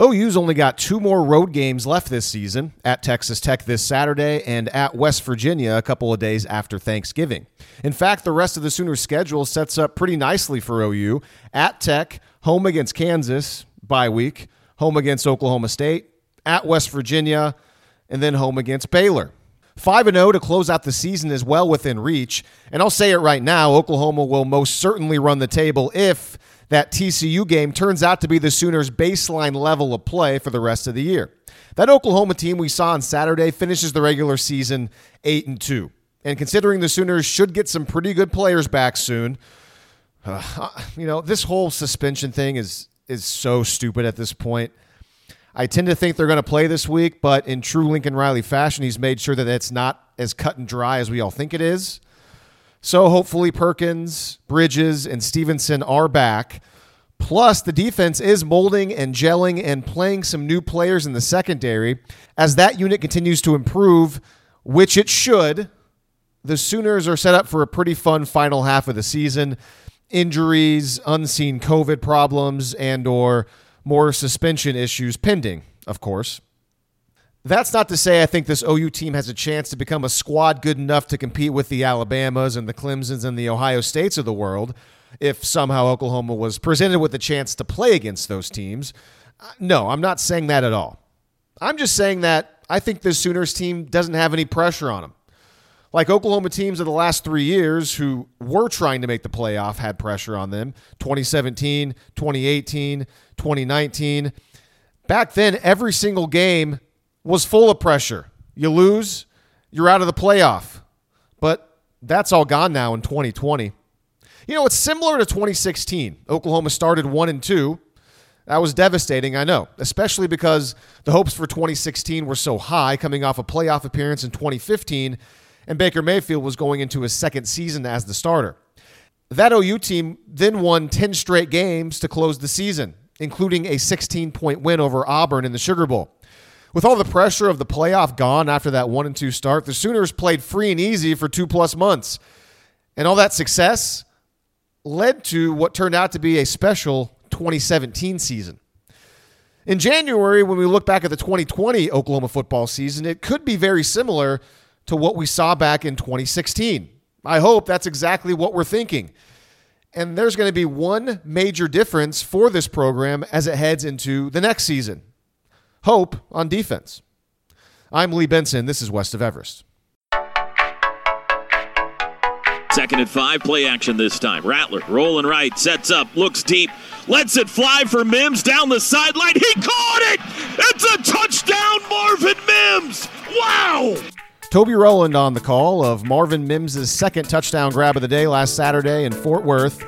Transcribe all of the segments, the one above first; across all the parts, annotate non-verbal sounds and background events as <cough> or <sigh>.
OU's only got two more road games left this season at Texas Tech this Saturday and at West Virginia a couple of days after Thanksgiving. In fact, the rest of the Sooners' schedule sets up pretty nicely for OU at Tech, home against Kansas, bye week, home against Oklahoma State, at West Virginia, and then home against Baylor. 5 0 to close out the season is well within reach. And I'll say it right now Oklahoma will most certainly run the table if that TCU game turns out to be the Sooners' baseline level of play for the rest of the year. That Oklahoma team we saw on Saturday finishes the regular season 8 and 2. And considering the Sooners should get some pretty good players back soon, uh, you know, this whole suspension thing is is so stupid at this point. I tend to think they're going to play this week, but in true Lincoln Riley fashion, he's made sure that it's not as cut and dry as we all think it is. So hopefully Perkins, Bridges, and Stevenson are back. Plus, the defense is molding and gelling and playing some new players in the secondary. As that unit continues to improve, which it should, the Sooners are set up for a pretty fun final half of the season. Injuries, unseen COVID problems, and or more suspension issues pending, of course. That's not to say I think this OU team has a chance to become a squad good enough to compete with the Alabamas and the Clemsons and the Ohio States of the world if somehow Oklahoma was presented with a chance to play against those teams. Uh, no, I'm not saying that at all. I'm just saying that I think this Sooners team doesn't have any pressure on them. Like Oklahoma teams of the last three years who were trying to make the playoff had pressure on them 2017, 2018, 2019. Back then, every single game was full of pressure. You lose, you're out of the playoff. But that's all gone now in 2020. You know, it's similar to 2016. Oklahoma started 1 and 2. That was devastating, I know, especially because the hopes for 2016 were so high coming off a playoff appearance in 2015 and Baker Mayfield was going into his second season as the starter. That OU team then won 10 straight games to close the season, including a 16 point win over Auburn in the Sugar Bowl. With all the pressure of the playoff gone after that 1 and 2 start, the Sooners played free and easy for 2 plus months. And all that success led to what turned out to be a special 2017 season. In January, when we look back at the 2020 Oklahoma football season, it could be very similar to what we saw back in 2016. I hope that's exactly what we're thinking. And there's going to be one major difference for this program as it heads into the next season hope on defense. I'm Lee Benson. This is West of Everest. Second and five, play action this time. Rattler rolling right, sets up, looks deep, lets it fly for Mims down the sideline. He caught it! It's a touchdown, Marvin Mims! Wow! Toby Rowland on the call of Marvin Mims' second touchdown grab of the day last Saturday in Fort Worth.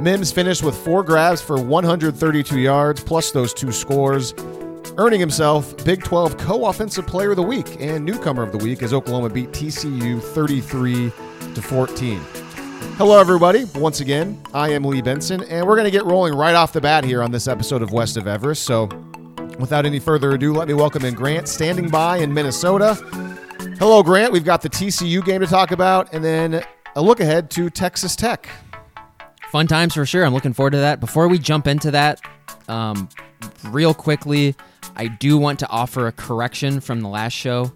Mims finished with four grabs for 132 yards, plus those two scores, earning himself Big 12 Co Offensive Player of the Week and Newcomer of the Week as Oklahoma beat TCU 33 to 14. Hello, everybody. Once again, I am Lee Benson, and we're going to get rolling right off the bat here on this episode of West of Everest. So, without any further ado, let me welcome in Grant standing by in Minnesota. Hello, Grant. We've got the TCU game to talk about, and then a look ahead to Texas Tech. Fun times for sure. I'm looking forward to that. Before we jump into that, um, real quickly, I do want to offer a correction from the last show.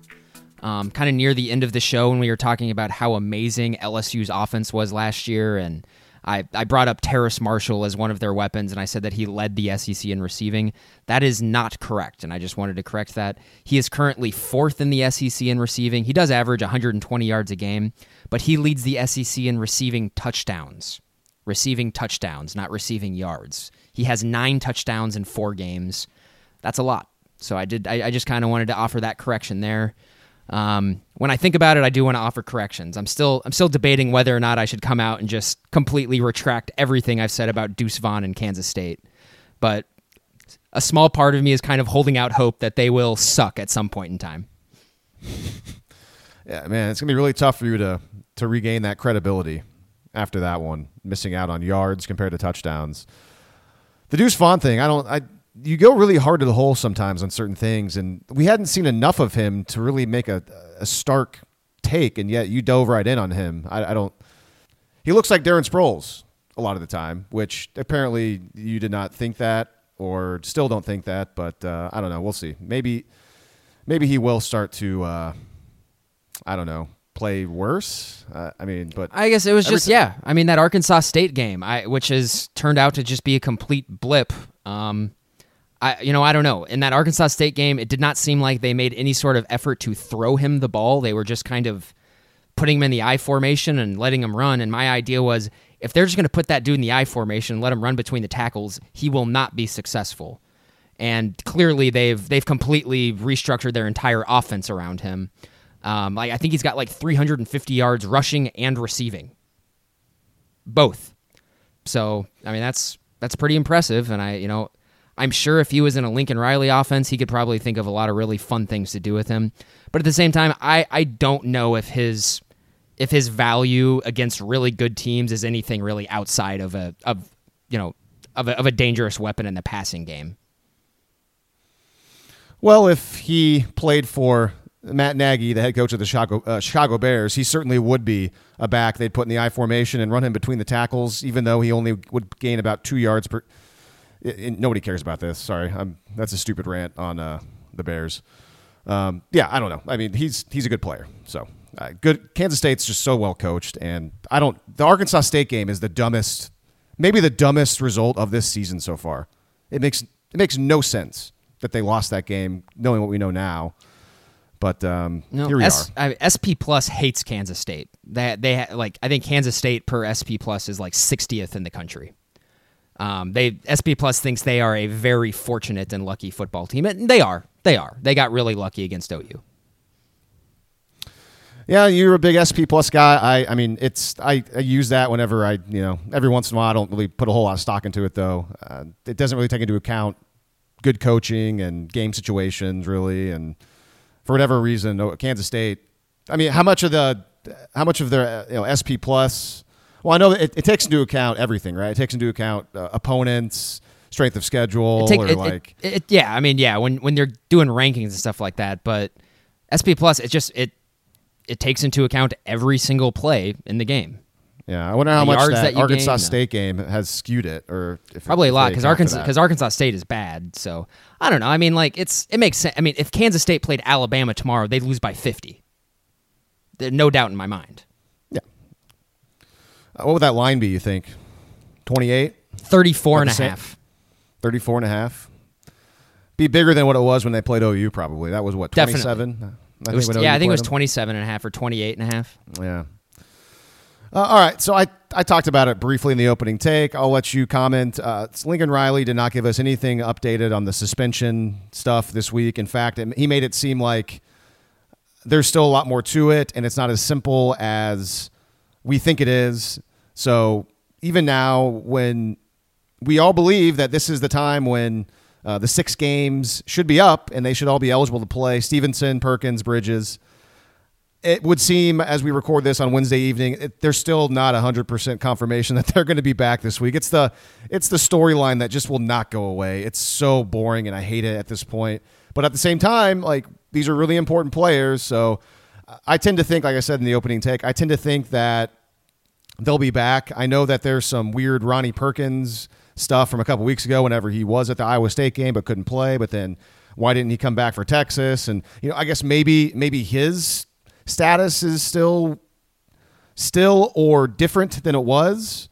Um, kind of near the end of the show when we were talking about how amazing LSU's offense was last year, and I, I brought up Terrace Marshall as one of their weapons, and I said that he led the SEC in receiving. That is not correct, and I just wanted to correct that. He is currently fourth in the SEC in receiving. He does average 120 yards a game, but he leads the SEC in receiving touchdowns. Receiving touchdowns, not receiving yards. He has nine touchdowns in four games. That's a lot. So I did. I, I just kind of wanted to offer that correction there. Um, when I think about it, I do want to offer corrections. I'm still I'm still debating whether or not I should come out and just completely retract everything I've said about Deuce Vaughn and Kansas State. But a small part of me is kind of holding out hope that they will suck at some point in time. yeah, man, it's gonna be really tough for you to to regain that credibility after that one, missing out on yards compared to touchdowns. The Deuce Vaughn thing, I don't I you go really hard to the hole sometimes on certain things, and we hadn't seen enough of him to really make a, a stark take, and yet you dove right in on him. I, I don't. He looks like Darren Sproles a lot of the time, which apparently you did not think that or still don't think that, but uh, I don't know. We'll see. Maybe maybe he will start to uh, I don't know play worse. Uh, I mean, but I guess it was just yeah. I mean that Arkansas State game, I which has turned out to just be a complete blip. Um, I you know I don't know. In that Arkansas State game, it did not seem like they made any sort of effort to throw him the ball. They were just kind of putting him in the I formation and letting him run. And my idea was if they're just going to put that dude in the I formation and let him run between the tackles, he will not be successful. And clearly they've they've completely restructured their entire offense around him. Um, like I think he's got like 350 yards rushing and receiving, both. So I mean that's that's pretty impressive. And I you know I'm sure if he was in a Lincoln Riley offense, he could probably think of a lot of really fun things to do with him. But at the same time, I I don't know if his if his value against really good teams is anything really outside of a of you know of a, of a dangerous weapon in the passing game. Well, if he played for Matt Nagy, the head coach of the Chicago, uh, Chicago Bears, he certainly would be a back they'd put in the I formation and run him between the tackles, even though he only would gain about two yards per. I- i- nobody cares about this. Sorry, I'm, that's a stupid rant on uh, the Bears. Um, yeah, I don't know. I mean, he's he's a good player. So uh, good. Kansas State's just so well coached, and I don't. The Arkansas State game is the dumbest, maybe the dumbest result of this season so far. It makes it makes no sense that they lost that game, knowing what we know now. But um, No, here we S- are. I- SP Plus hates Kansas State. They they like I think Kansas State per SP Plus is like 60th in the country. Um, they SP Plus thinks they are a very fortunate and lucky football team, and they are. They are. They got really lucky against OU. Yeah, you're a big SP plus guy. I, I mean, it's I, I use that whenever I, you know, every once in a while. I don't really put a whole lot of stock into it though. Uh, it doesn't really take into account good coaching and game situations really, and for whatever reason, Kansas State. I mean, how much of the how much of their you know SP plus? Well, I know it, it takes into account everything, right? It takes into account uh, opponents, strength of schedule, Take- or it- like it- yeah, I mean, yeah, when when they're doing rankings and stuff like that, but SP Plus, it just it it takes into account every single play in the game. yeah. I wonder how The much that, that Arkansas gain, no. State game has skewed it, or if Probably a lot because Arkansas because Arkansas State is bad. So I don't know. I mean, like it's it makes sense. I mean, if Kansas State played Alabama tomorrow, they'd lose by fifty. There's no doubt in my mind. What would that line be, you think? 28? 34 and a About the same- half. 34 and a half? Be bigger than what it was when they played OU, probably. That was what, 27? It was- yeah, I think it was played 27 and a half or 28 and a half. Yeah. Uh, all right, so I, I talked about it briefly in the opening take. I'll let you comment. Uh, Lincoln Riley did not give us anything updated on the suspension stuff this week. In fact, it- he made it seem like there's still a lot more to it, and it's not as simple as we think it is. So even now, when we all believe that this is the time when uh, the six games should be up and they should all be eligible to play, Stevenson, Perkins, Bridges. It would seem, as we record this on Wednesday evening, it, there's still not hundred percent confirmation <laughs> that they're going to be back this week. It's the it's the storyline that just will not go away. It's so boring, and I hate it at this point. But at the same time, like these are really important players, so I tend to think, like I said in the opening take, I tend to think that they'll be back. I know that there's some weird Ronnie Perkins stuff from a couple weeks ago whenever he was at the Iowa State game but couldn't play, but then why didn't he come back for Texas? And you know, I guess maybe maybe his status is still still or different than it was.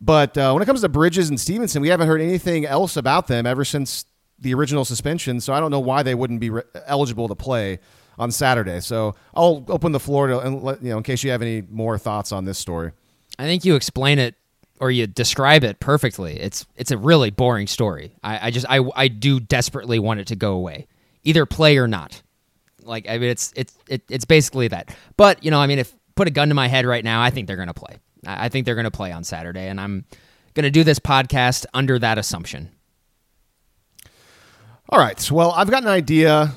But uh, when it comes to Bridges and Stevenson, we haven't heard anything else about them ever since the original suspension. So I don't know why they wouldn't be re- eligible to play on Saturday. So I'll open the floor to, you know, in case you have any more thoughts on this story. I think you explain it or you describe it perfectly. It's it's a really boring story. I, I just I I do desperately want it to go away, either play or not. Like I mean, it's it's it, it's basically that. But you know, I mean, if put a gun to my head right now, I think they're gonna play. I I think they're gonna play on Saturday, and I'm gonna do this podcast under that assumption. All right. Well, I've got an idea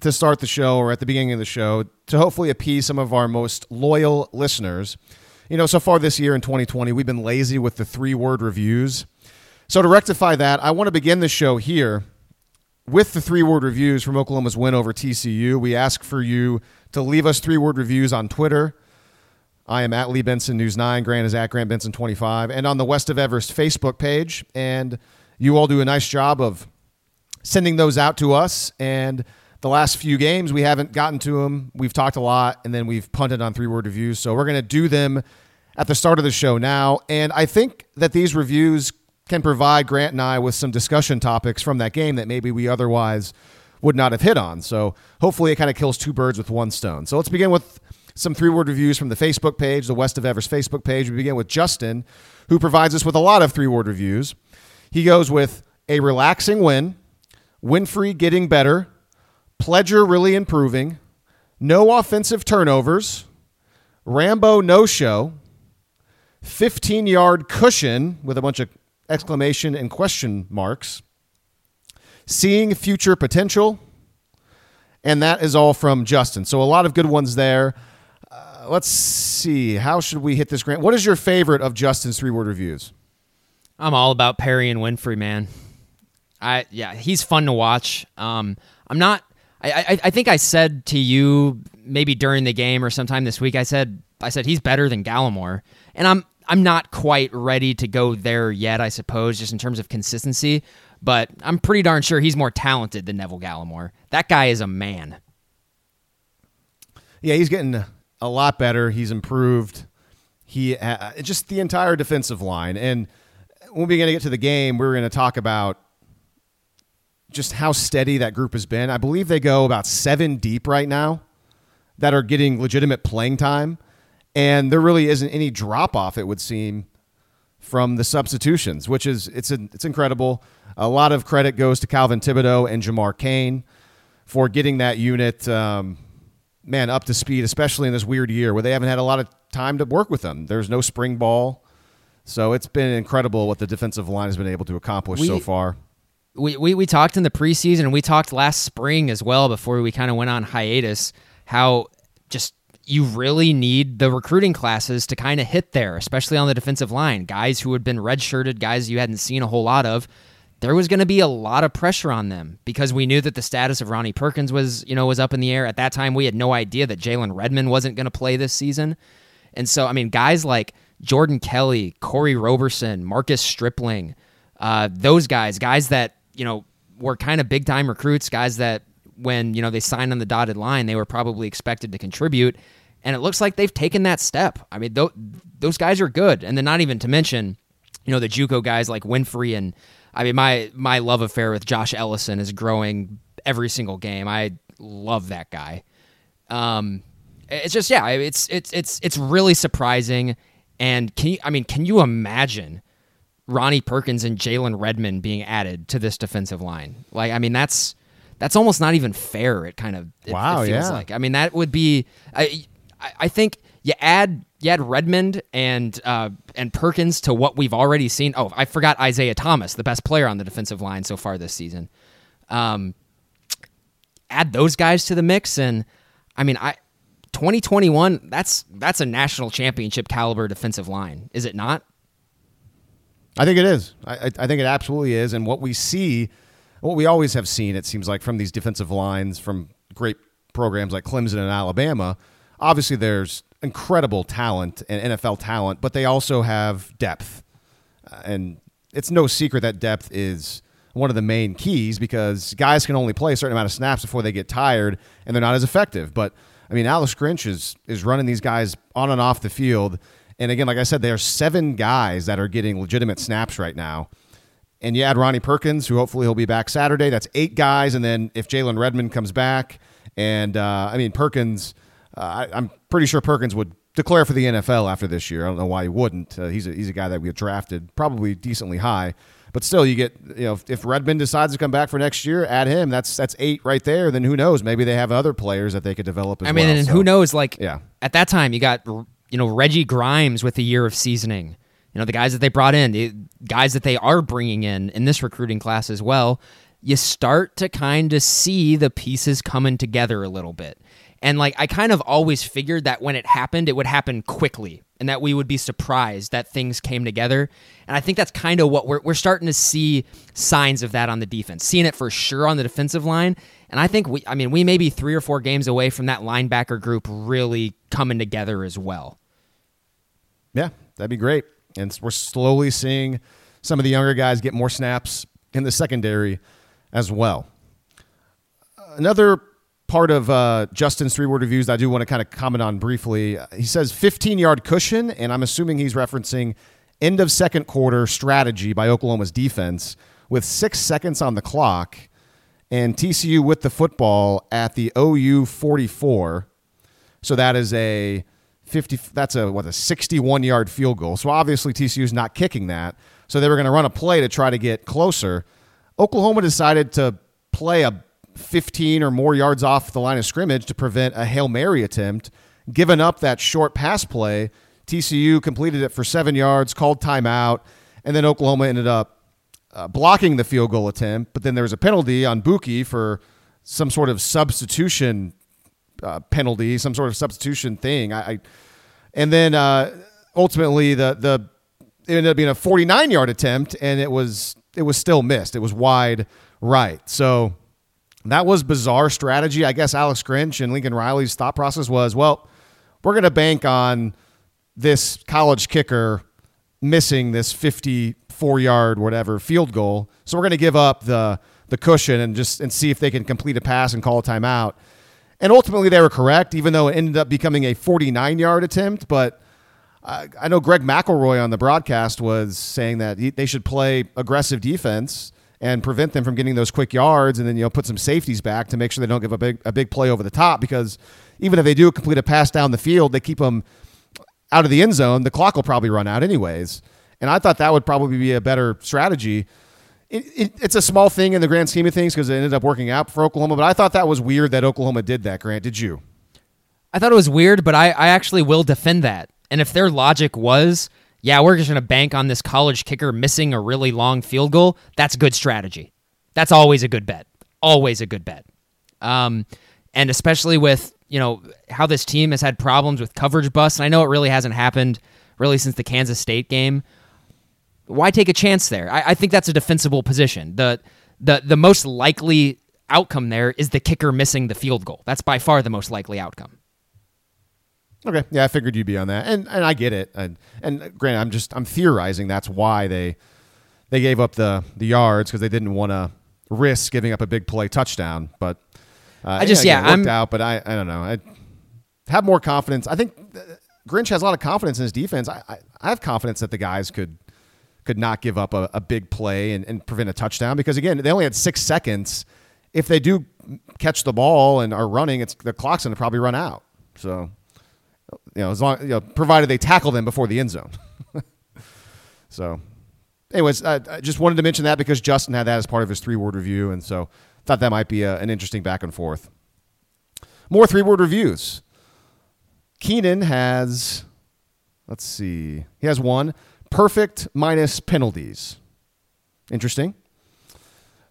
to start the show or at the beginning of the show to hopefully appease some of our most loyal listeners. You know, so far this year in 2020, we've been lazy with the three word reviews. So to rectify that, I want to begin the show here with the three word reviews from Oklahoma's win over TCU. We ask for you to leave us three word reviews on Twitter. I am at Lee Benson News 9. Grant is at Grant Benson 25. And on the West of Everest Facebook page. And you all do a nice job of sending those out to us. And the last few games, we haven't gotten to them. We've talked a lot, and then we've punted on three word reviews. So we're going to do them at the start of the show now. And I think that these reviews can provide Grant and I with some discussion topics from that game that maybe we otherwise would not have hit on. So hopefully it kind of kills two birds with one stone. So let's begin with some three word reviews from the Facebook page, the West of Evers Facebook page. We begin with Justin, who provides us with a lot of three word reviews. He goes with a relaxing win, Winfrey getting better, Pledger really improving, no offensive turnovers, Rambo no show, 15 yard cushion with a bunch of exclamation and question marks, seeing future potential, and that is all from Justin. So a lot of good ones there. Uh, let's see. How should we hit this grant? What is your favorite of Justin's three word reviews? I'm all about Perrion Winfrey, man. I yeah, he's fun to watch. Um, I'm not. I, I I think I said to you maybe during the game or sometime this week. I said I said he's better than Gallimore, and I'm I'm not quite ready to go there yet. I suppose just in terms of consistency, but I'm pretty darn sure he's more talented than Neville Gallimore. That guy is a man. Yeah, he's getting a lot better. He's improved. He uh, just the entire defensive line and when we're going to get to the game, we're going to talk about just how steady that group has been. I believe they go about seven deep right now that are getting legitimate playing time. And there really isn't any drop off, it would seem, from the substitutions, which is it's a, it's incredible. A lot of credit goes to Calvin Thibodeaux and Jamar Cain for getting that unit, um, man, up to speed, especially in this weird year where they haven't had a lot of time to work with them. There's no spring ball. So it's been incredible what the defensive line has been able to accomplish we, so far. We, we, we talked in the preseason and we talked last spring as well before we kind of went on hiatus how just you really need the recruiting classes to kind of hit there, especially on the defensive line. Guys who had been redshirted, guys you hadn't seen a whole lot of. There was going to be a lot of pressure on them because we knew that the status of Ronnie Perkins was, you know, was up in the air. At that time, we had no idea that Jalen Redmond wasn't going to play this season. And so, I mean, guys like Jordan Kelley, Kori Roberson, Marcus Stripling, uh, those guys, guys that, you know, were kind of big time recruits, guys that when, you know, they signed on the dotted line, they were probably expected to contribute. And it looks like they've taken that step. I mean, th- those guys are good. And then not even to mention, you know, the JUCO guys like Winfrey and I mean, my my love affair with Josh Ellison is growing every single game. I love that guy. Um, it's just yeah, it's it's it's it's really surprising and can you, I mean, can you imagine Ronnie Perkins and Jalen Redmond being added to this defensive line? Like, I mean, that's that's almost not even fair. It kind of it, wow, it feels yeah. like. I mean, that would be. I I think you add you add Redmond and uh, and Perkins to what we've already seen. Oh, I forgot Isaiah Thomas, the best player on the defensive line so far this season. Um, add those guys to the mix, and I mean, I 2021, that's that's a national championship caliber defensive line, is it not? I think it is. I, I think it absolutely is. And what we see, what we always have seen, it seems like from these defensive lines from great programs like Clemson and Alabama, obviously there's incredible talent and NFL talent, but they also have depth. Uh, and it's no secret that depth is one of the main keys because guys can only play a certain amount of snaps before they get tired and they're not as effective. But I mean, Alex Grinch is is running these guys on and off the field. And again, like I said, there are seven guys that are getting legitimate snaps right now. And you add Ronnie Perkins, who hopefully he'll be back Saturday. That's eight guys. And then if Jalen Redmond comes back, and uh, I mean Perkins, uh, I, am pretty sure Perkins would declare for the NFL after this year. I don't know why he wouldn't. Uh, he's a, he's a guy that we have drafted probably decently high. But still, you get you know if Redmond decides to come back for next year, add him. That's that's eight right there. Then who knows? Maybe they have other players that they could develop. I mean, well, and so. who knows? Like yeah. at that time, you got you know Reggie Grimes with a year of seasoning. You know the guys that they brought in, the guys that they are bringing in in this recruiting class as well. You start to kind of see the pieces coming together a little bit. And like I kind of always figured that when it happened, it would happen quickly and that we would be surprised that things came together. And I think that's kind of what we're, we're starting to see signs of that on the defense, seeing it for sure on the defensive line. And I think we, I mean, we may be three or four games away from that linebacker group really coming together as well. Yeah, that'd be great. And we're slowly seeing some of the younger guys get more snaps in the secondary as well. Another part of uh, Justin's three word reviews I do want to kind of comment on briefly. He says 15 yard cushion, and I'm assuming he's referencing end of second quarter strategy by Oklahoma's defense with six seconds on the clock and TCU with the football at the OU 44. So that is a 50 that's a what a 61 yard field goal. So obviously TCU's not kicking that. So they were going to run a play to try to get closer. Oklahoma decided to play a 15 or more yards off the line of scrimmage to prevent a Hail Mary attempt. Given up that short pass play, TCU completed it for 7 yards, called timeout, and then Oklahoma ended up uh, blocking the field goal attempt, but then there was a penalty on Bookie for some sort of substitution uh, penalty, some sort of substitution thing. I, I and then uh, ultimately the the it ended up being a 49 yard attempt, and it was it was still missed. It was wide right. So that was bizarre strategy. I guess Alex Grinch and Lincoln Riley's thought process was, well, we're going to bank on this college kicker missing this 54 yard whatever field goal. So we're going to give up the the cushion and just and see if they can complete a pass and call a timeout. And ultimately they were correct, even though it ended up becoming a 49 yard attempt. But I, I know Greg McElroy on the broadcast was saying that he, they should play aggressive defense and prevent them from getting those quick yards, and then you know put some safeties back to make sure they don't give a big a big play over the top because even if they do complete a pass down the field, they keep them out of the end zone, the clock will probably run out anyways. And I thought that would probably be a better strategy. It, it, it's a small thing in the grand scheme of things because it ended up working out for Oklahoma, but I thought that was weird that Oklahoma did that, Grant. Did you? I thought it was weird, but I, I actually will defend that. And if their logic was, yeah, we're just going to bank on this college kicker missing a really long field goal, that's good strategy. That's always a good bet. Always a good bet. Um, and especially with you know how this team has had problems with coverage busts, and I know it really hasn't happened really since the Kansas State game. Why take a chance there? I, I think that's a defensible position. the the The most likely outcome there is the kicker missing the field goal. That's by far the most likely outcome. Okay, yeah, I figured you'd be on that, and and I get it. And and granted, I'm just I'm theorizing that's why they they gave up the the yards because they didn't want to risk giving up a big play touchdown. But uh, I just yeah, yeah worked I'm out, but I I don't know. I have more confidence. I think Grinch has a lot of confidence in his defense. I I, I have confidence that the guys could could not give up a, a big play and, and prevent a touchdown because again they only had six seconds. If they do catch the ball and are running, it's the clock's going to probably run out. So you know, as long you know, provided they tackle them before the end zone. <laughs> so, anyways, I, I, just wanted to mention that because Justin had that as part of his three word review, and so thought that might be a, an interesting back and forth. More three word reviews. Keenan has, let's see, he has one perfect minus penalties. Interesting.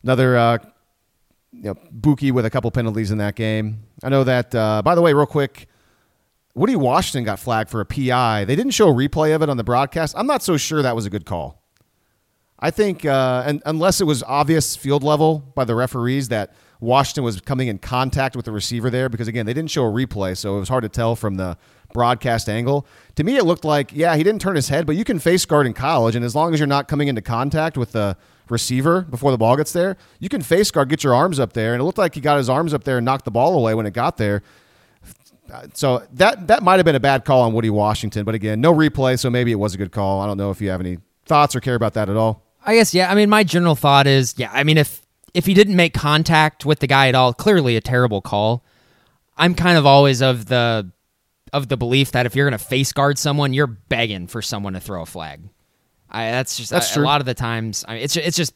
Another, uh, you know, Bookie with a couple penalties in that game. I know that. Uh, by the way, real quick, Woody Washington got flagged for a PI. They didn't show a replay of it on the broadcast. I'm not so sure that was a good call. I think, uh, and unless it was obvious field level by the referees that Washington was coming in contact with the receiver there, because again, they didn't show a replay, so it was hard to tell from the broadcast angle. To me, it looked like, yeah, he didn't turn his head, but you can face guard in college, and as long as you're not coming into contact with the receiver before the ball gets there, you can face guard, get your arms up there, and it looked like he got his arms up there and knocked the ball away when it got there so that that might have been a bad call on Woody Washington, but again, no replay, so maybe it was a good call. I don't know if you have any thoughts or care about that at all. I guess yeah. I mean, my general thought is yeah. I mean, if if he didn't make contact with the guy at all, clearly a terrible call. I'm kind of always of the of the belief that if you're going to face guard someone, you're begging for someone to throw a flag. I, that's just that's true. a lot of the times. I mean, it's it's just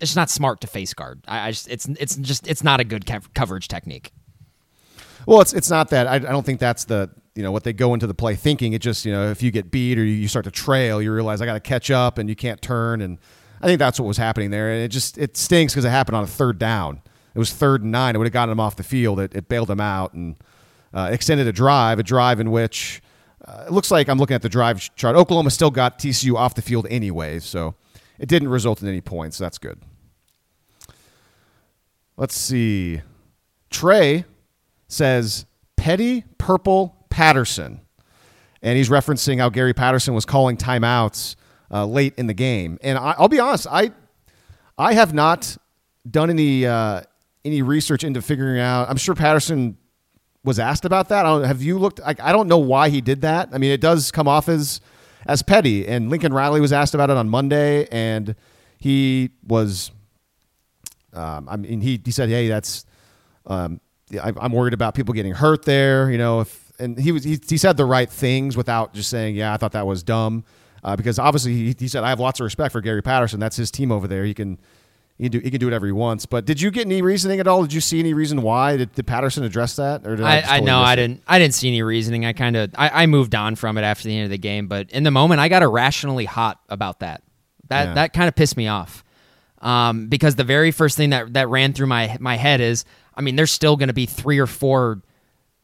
it's just not smart to face guard. I, I just it's it's just it's not a good coverage technique. Well, it's it's not that. I, I don't think that's the you know what they go into the play thinking. It just you know if you get beat or you start to trail, you realize I got to catch up and you can't turn. And I think that's what was happening there. And it just it stinks because it happened on a third down. It was third and nine. It would have gotten him off the field. It, it bailed him out and uh, extended a drive, a drive in which uh, it looks like I'm looking at the drive chart. Oklahoma still got TCU off the field anyway, so it didn't result in any points. So that's good. Let's see. Trey says Petty Purple Patterson. And he's referencing how Gary Patterson was calling timeouts uh, late in the game. And I, will be honest, I I have not done any uh, any research into figuring out. I'm sure Patterson was asked about that. Have you looked? I, I don't know why he did that. I mean, it does come off as as petty. And Lincoln Riley was asked about it on Monday, and he was. Um, I mean, he he said, "Hey, that's." Um, I, I'm worried about people getting hurt there. You know, if and he was he, he said the right things without just saying, "Yeah, I thought that was dumb," uh, because obviously he, he said, "I have lots of respect for Gary Patterson. That's his team over there. He can." He can do he can do whatever he wants. But did you get any reasoning at all? Did you see any reason why? Did, did Patterson address that? Or did I, I, I totally know I it? didn't I didn't see any reasoning. I kind of I, I moved on from it after the end of the game, but in the moment I got irrationally hot about that. That Yeah. that kind of pissed me off. Um, because the very first thing that that ran through my my head is, I mean, there's still going to be three or four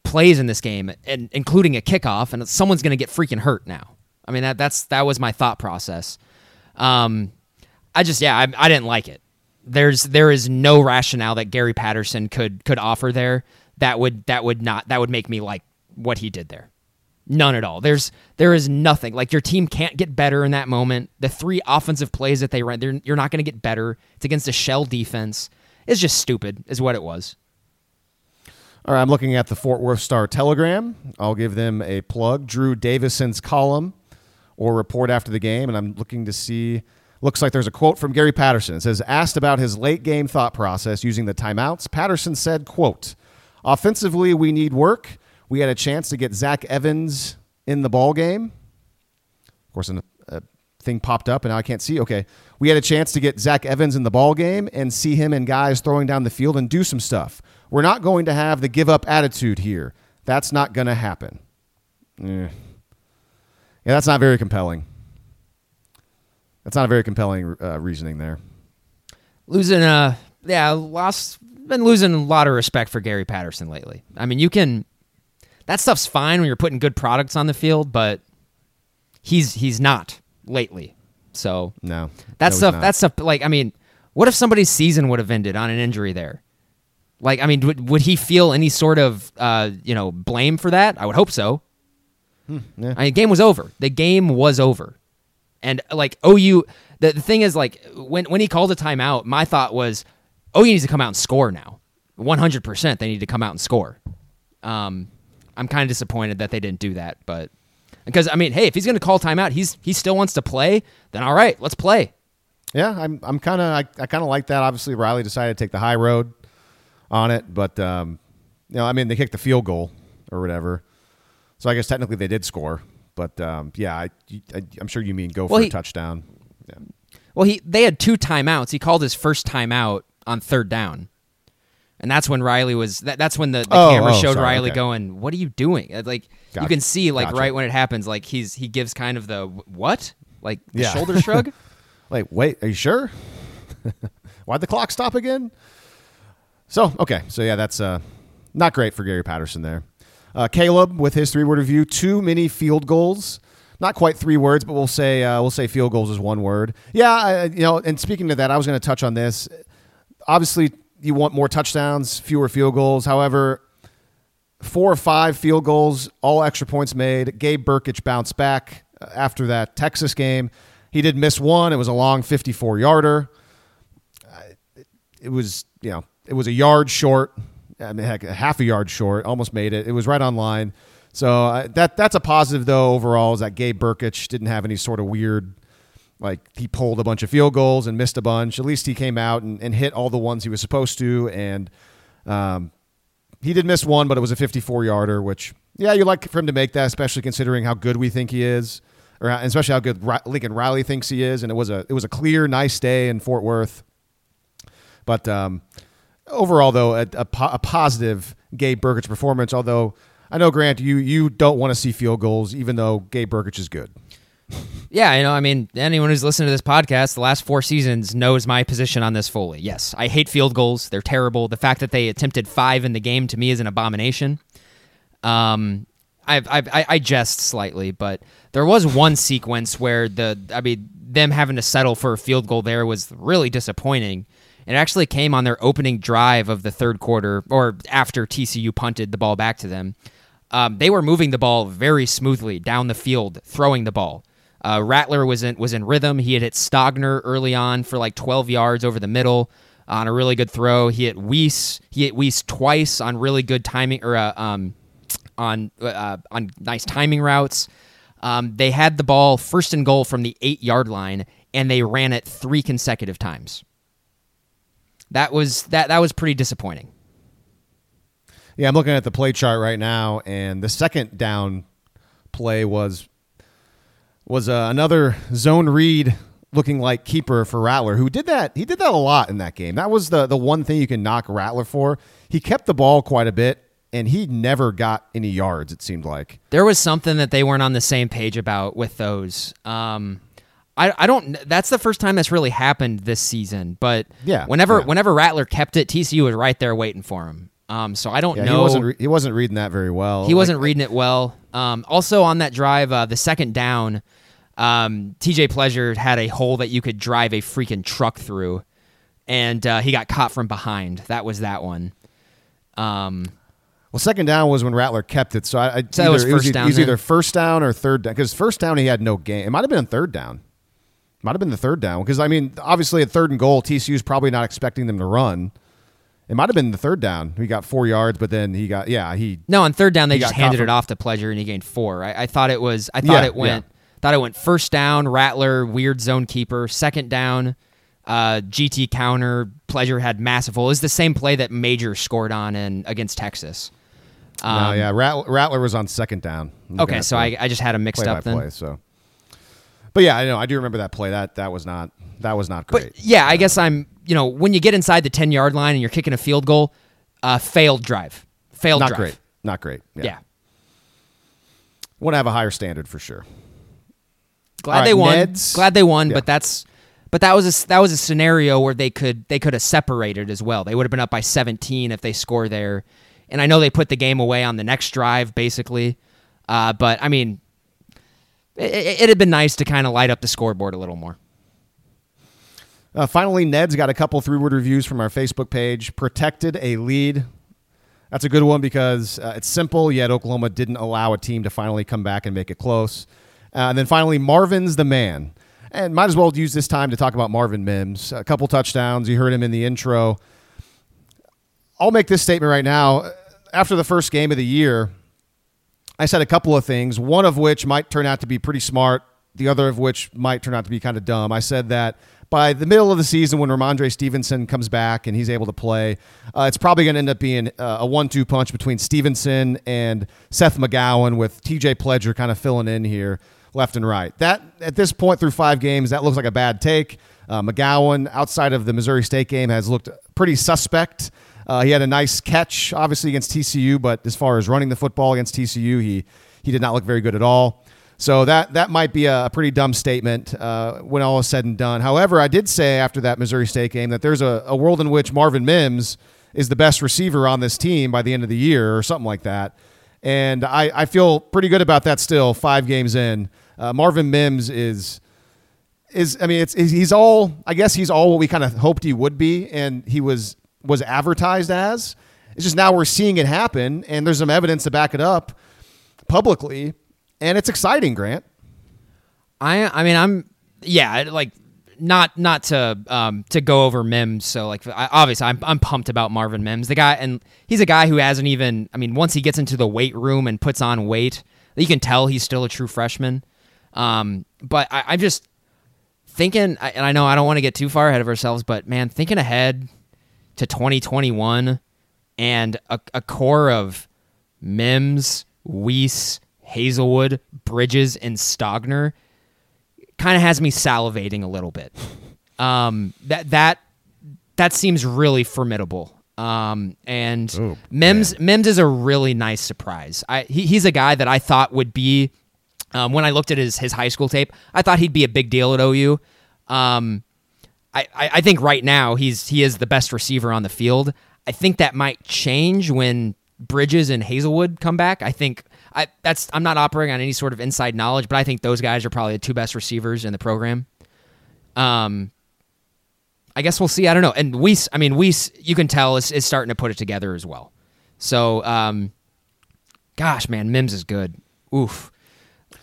plays in this game, and including a kickoff, and someone's going to get freaking hurt now. I mean, that that's that was my thought process. Um, I just yeah, I, I didn't like it. There's there is no rationale that Gary Patterson could could offer there that would that would not that would make me like what he did there. None at all. There's there is nothing. Like your team can't get better in that moment. The three offensive plays that they ran, they're, you're not going to get better. It's against a shell defense. It's just stupid, is what it was. All right, I'm looking at the Fort Worth Star Telegram. I'll give them a plug. Drew Davison's column or report after the game, and I'm looking to see. Looks like there's a quote from Gary Patterson. It says, asked about his late game thought process using the timeouts, Patterson said, quote, offensively, we need work. We had a chance to get Zach Evans in the ball game. Of course, a, a thing popped up, and now I can't see. Okay, we had a chance to get Zach Evans in the ball game and see him and guys throwing down the field and do some stuff. We're not going to have the give up attitude here. That's not going to happen. Eh. Yeah, that's not very compelling. That's not a very compelling uh, reasoning there. losing uh yeah lost been losing a lot of respect for Gary Patterson lately. I mean, you can that stuff's fine when you're putting good products on the field, but he's he's not lately. So No, that no, stuff that stuff like I mean, what if somebody's season would have ended on an injury there? Like I mean, would, would he feel any sort of uh, you know, blame for that? I would hope so. Hmm, yeah. I mean, the game was over. The game was over. And like OU, the, the thing is like when when he called a timeout, my thought was, OU needs to come out and score now. One hundred percent, they need to come out and score. Um, I'm kind of disappointed that they didn't do that, but because I mean, hey, if he's going to call timeout, he's he still wants to play. Then all right, let's play. Yeah, I'm I'm kind of I, I kind of like that. Obviously, Riley decided to take the high road on it, but um, you know, I mean, they kicked the field goal or whatever, so I guess technically they did score. But um, yeah, I, I I'm sure you mean go for Well, a touchdown. Yeah. Well, he they had two timeouts. He called his first timeout on third down, and that's when Riley was. That, that's when the, the Oh, camera oh, showed sorry, Riley okay. going, "What are you doing?" Like you can see, like Gotcha. right when it happens, like he's he gives kind of the what, like the Yeah. shoulder <laughs> shrug. Wait, wait, are you sure? <laughs> Why'd the clock stop again? So, okay. So, yeah, that's uh, not great for Gary Patterson there. Uh, Caleb with his three word review too many field goals. Not quite three words, but we'll say uh, we'll say field goals is one word. Yeah, I, you know. And speaking of that, I was going to touch on this. Obviously, you want more touchdowns, fewer field goals. However, four or five field goals, all extra points made. Gabe Brkic bounced back uh, after that Texas game. He did miss one. It was a long 54 yarder. It was, you know, it was a yard short. I mean, heck, a half a yard short. Almost made it. It was right on line. So uh, that that's a positive though overall. Is that Gabe Brkic didn't have any sort of weird, like he pulled a bunch of field goals and missed a bunch. At least he came out and, and hit all the ones he was supposed to. And um, he did miss one, but it was a 54 yarder, which, yeah, you like for him to make that, especially considering how good we think he is, or especially how good Lincoln Riley thinks he is. And it was a it was a clear, nice day in Fort Worth. But um, overall, though, a, a, po- a positive Gabe Brkic performance. Although I know Grant, you you don't want to see field goals, even though Gabe Brkic is good. yeah, you know, I mean, anyone who's listened to this podcast the last four seasons knows my position on this fully. Yes, I hate field goals. They're terrible. The fact that they attempted five in the game to me is an abomination. Um, I've, I've, I, I jest slightly, but there was one sequence where the, I mean, them having to settle for a field goal there was really disappointing. It actually came on their opening drive of the third quarter, or after TCU punted the ball back to them. Um, they were moving the ball very smoothly down the field, throwing the ball. Uh, Rattler was in was in rhythm. He had hit Stogner early on for like 12 yards over the middle on a really good throw. He hit Wease. He hit Wease twice on really good timing or uh, um, on uh, on nice timing routes. Um, they had the ball first and goal from the eight yard line, and they ran it three consecutive times. That was that that was pretty disappointing. Yeah, I'm looking at the play chart right now, and the second down play was was uh, another zone read looking like keeper for Rattler, who did that. He did that a lot in that game. That was the the one thing you can knock Rattler for. He kept the ball quite a bit, and he never got any yards. It seemed like there was something that they weren't on the same page about with those. Um, I, I don't. That's the first time that's really happened this season. But yeah, whenever yeah. whenever Rattler kept it, TCU was right there waiting for him. Um, so I don't yeah, know. He wasn't, re- he wasn't reading that very well. He wasn't reading it well. Um, also on that drive, uh, the second down, um, TJ Pledger had a hole that you could drive a freaking truck through, and uh, he got caught from behind. That was that one. Um, well, second down was when Rattler kept it. So I, I so either, was first it was, down. Was either first down or third down because first down he had no game. It might have been third down. Might have been the third down because I mean, obviously at third and goal, TCU's probably not expecting them to run. It might have been the third down. He got four yards, but then he got yeah he. No, on third down they just handed it off to Pledger and he gained four. I, I thought it was. I thought Yeah, it went. Thought it went first down. Rattler weird zone keeper. Second down. Uh, GT counter. Pledger had massive hole. It's the same play that Major scored on in against Texas. no, Um, yeah, Rattler, Rattler was on second down. Okay, so I, I just had them mixed play up by then. play. So, but yeah, I know I do remember that play. That that was not that was not great. But yeah, I guess I'm. You know, when you get inside the ten yard line and you're kicking a field goal, uh, failed drive, failed drive. not drive. great. Not great. Yeah. Yeah. Want to have a higher standard for sure. Glad right, they won. Neds. Glad they won, Yeah. but that's but that was a that was a scenario where they could they could have separated as well. They would have been up by 17 if they score there. And I know they put the game away on the next drive basically. Uh, but I mean it, it, it had been nice to kind of light up the scoreboard a little more. Uh, finally, Ned's got a couple three word reviews from our Facebook page. Protected a lead. That's a good one because uh, it's simple, yet Oklahoma didn't allow a team to finally come back and make it close. Uh, and then finally, Marvin's the man. And might as well use this time to talk about Marvin Mims. A couple touchdowns. You heard him in the intro. I'll make this statement right now. After the first game of the year, I said a couple of things, one of which might turn out to be pretty smart, the other of which might turn out to be kind of dumb. I said that by the middle of the season, when Rhamondre Stevenson comes back and he's able to play, uh, it's probably going to end up being uh, a one two punch between Stevenson and Seth McGowan, with TJ Pledger kind of filling in here left and right. That At this point through five games, that looks like a bad take. Uh, McGowan, outside of the Missouri State game, has looked pretty suspect. Uh, he had a nice catch, obviously against TCU, but as far as running the football against TCU, he he did not look very good at all. So that that might be a pretty dumb statement uh, when all is said and done. However, I did say after that Missouri State game that there's a, a world in which Marvin Mims is the best receiver on this team by the end of the year or something like that. And I, I feel pretty good about that still, five games in. Uh, Marvin Mims is is I mean it's he's all I guess he's all what we kind of hoped he would be and he was was advertised as. It's just now we're seeing it happen and there's some evidence to back it up publicly and it's exciting, Grant. I I mean I'm yeah like not not to um to go over Mims so like I, obviously I'm I'm pumped about Marvin Mims the guy and he's a guy who hasn't even I mean once he gets into the weight room and puts on weight you can tell he's still a true freshman um but I, I'm just thinking and I know I don't want to get too far ahead of ourselves but man thinking ahead to 2021 and a, a core of Mims Wease Haselwood, Bridges, and Stogner kind of has me salivating a little bit. <laughs> Um, that that that seems really formidable. Um, and Ooh, Mims Mims is a really nice surprise. I he, he's a guy that I thought would be um, when I looked at his his high school tape. I thought he'd be a big deal at OU. Um, I, I think right now he's he is the best receiver on the field. I think that might change when Bridges and Haselwood come back. I think I that's I'm not operating on any sort of inside knowledge, but I think those guys are probably the two best receivers in the program. Um, I guess we'll see. I don't know. And Wease, I mean Wease, you can tell is, is starting to put it together as well. So, um, gosh, man, Mims is good. Oof.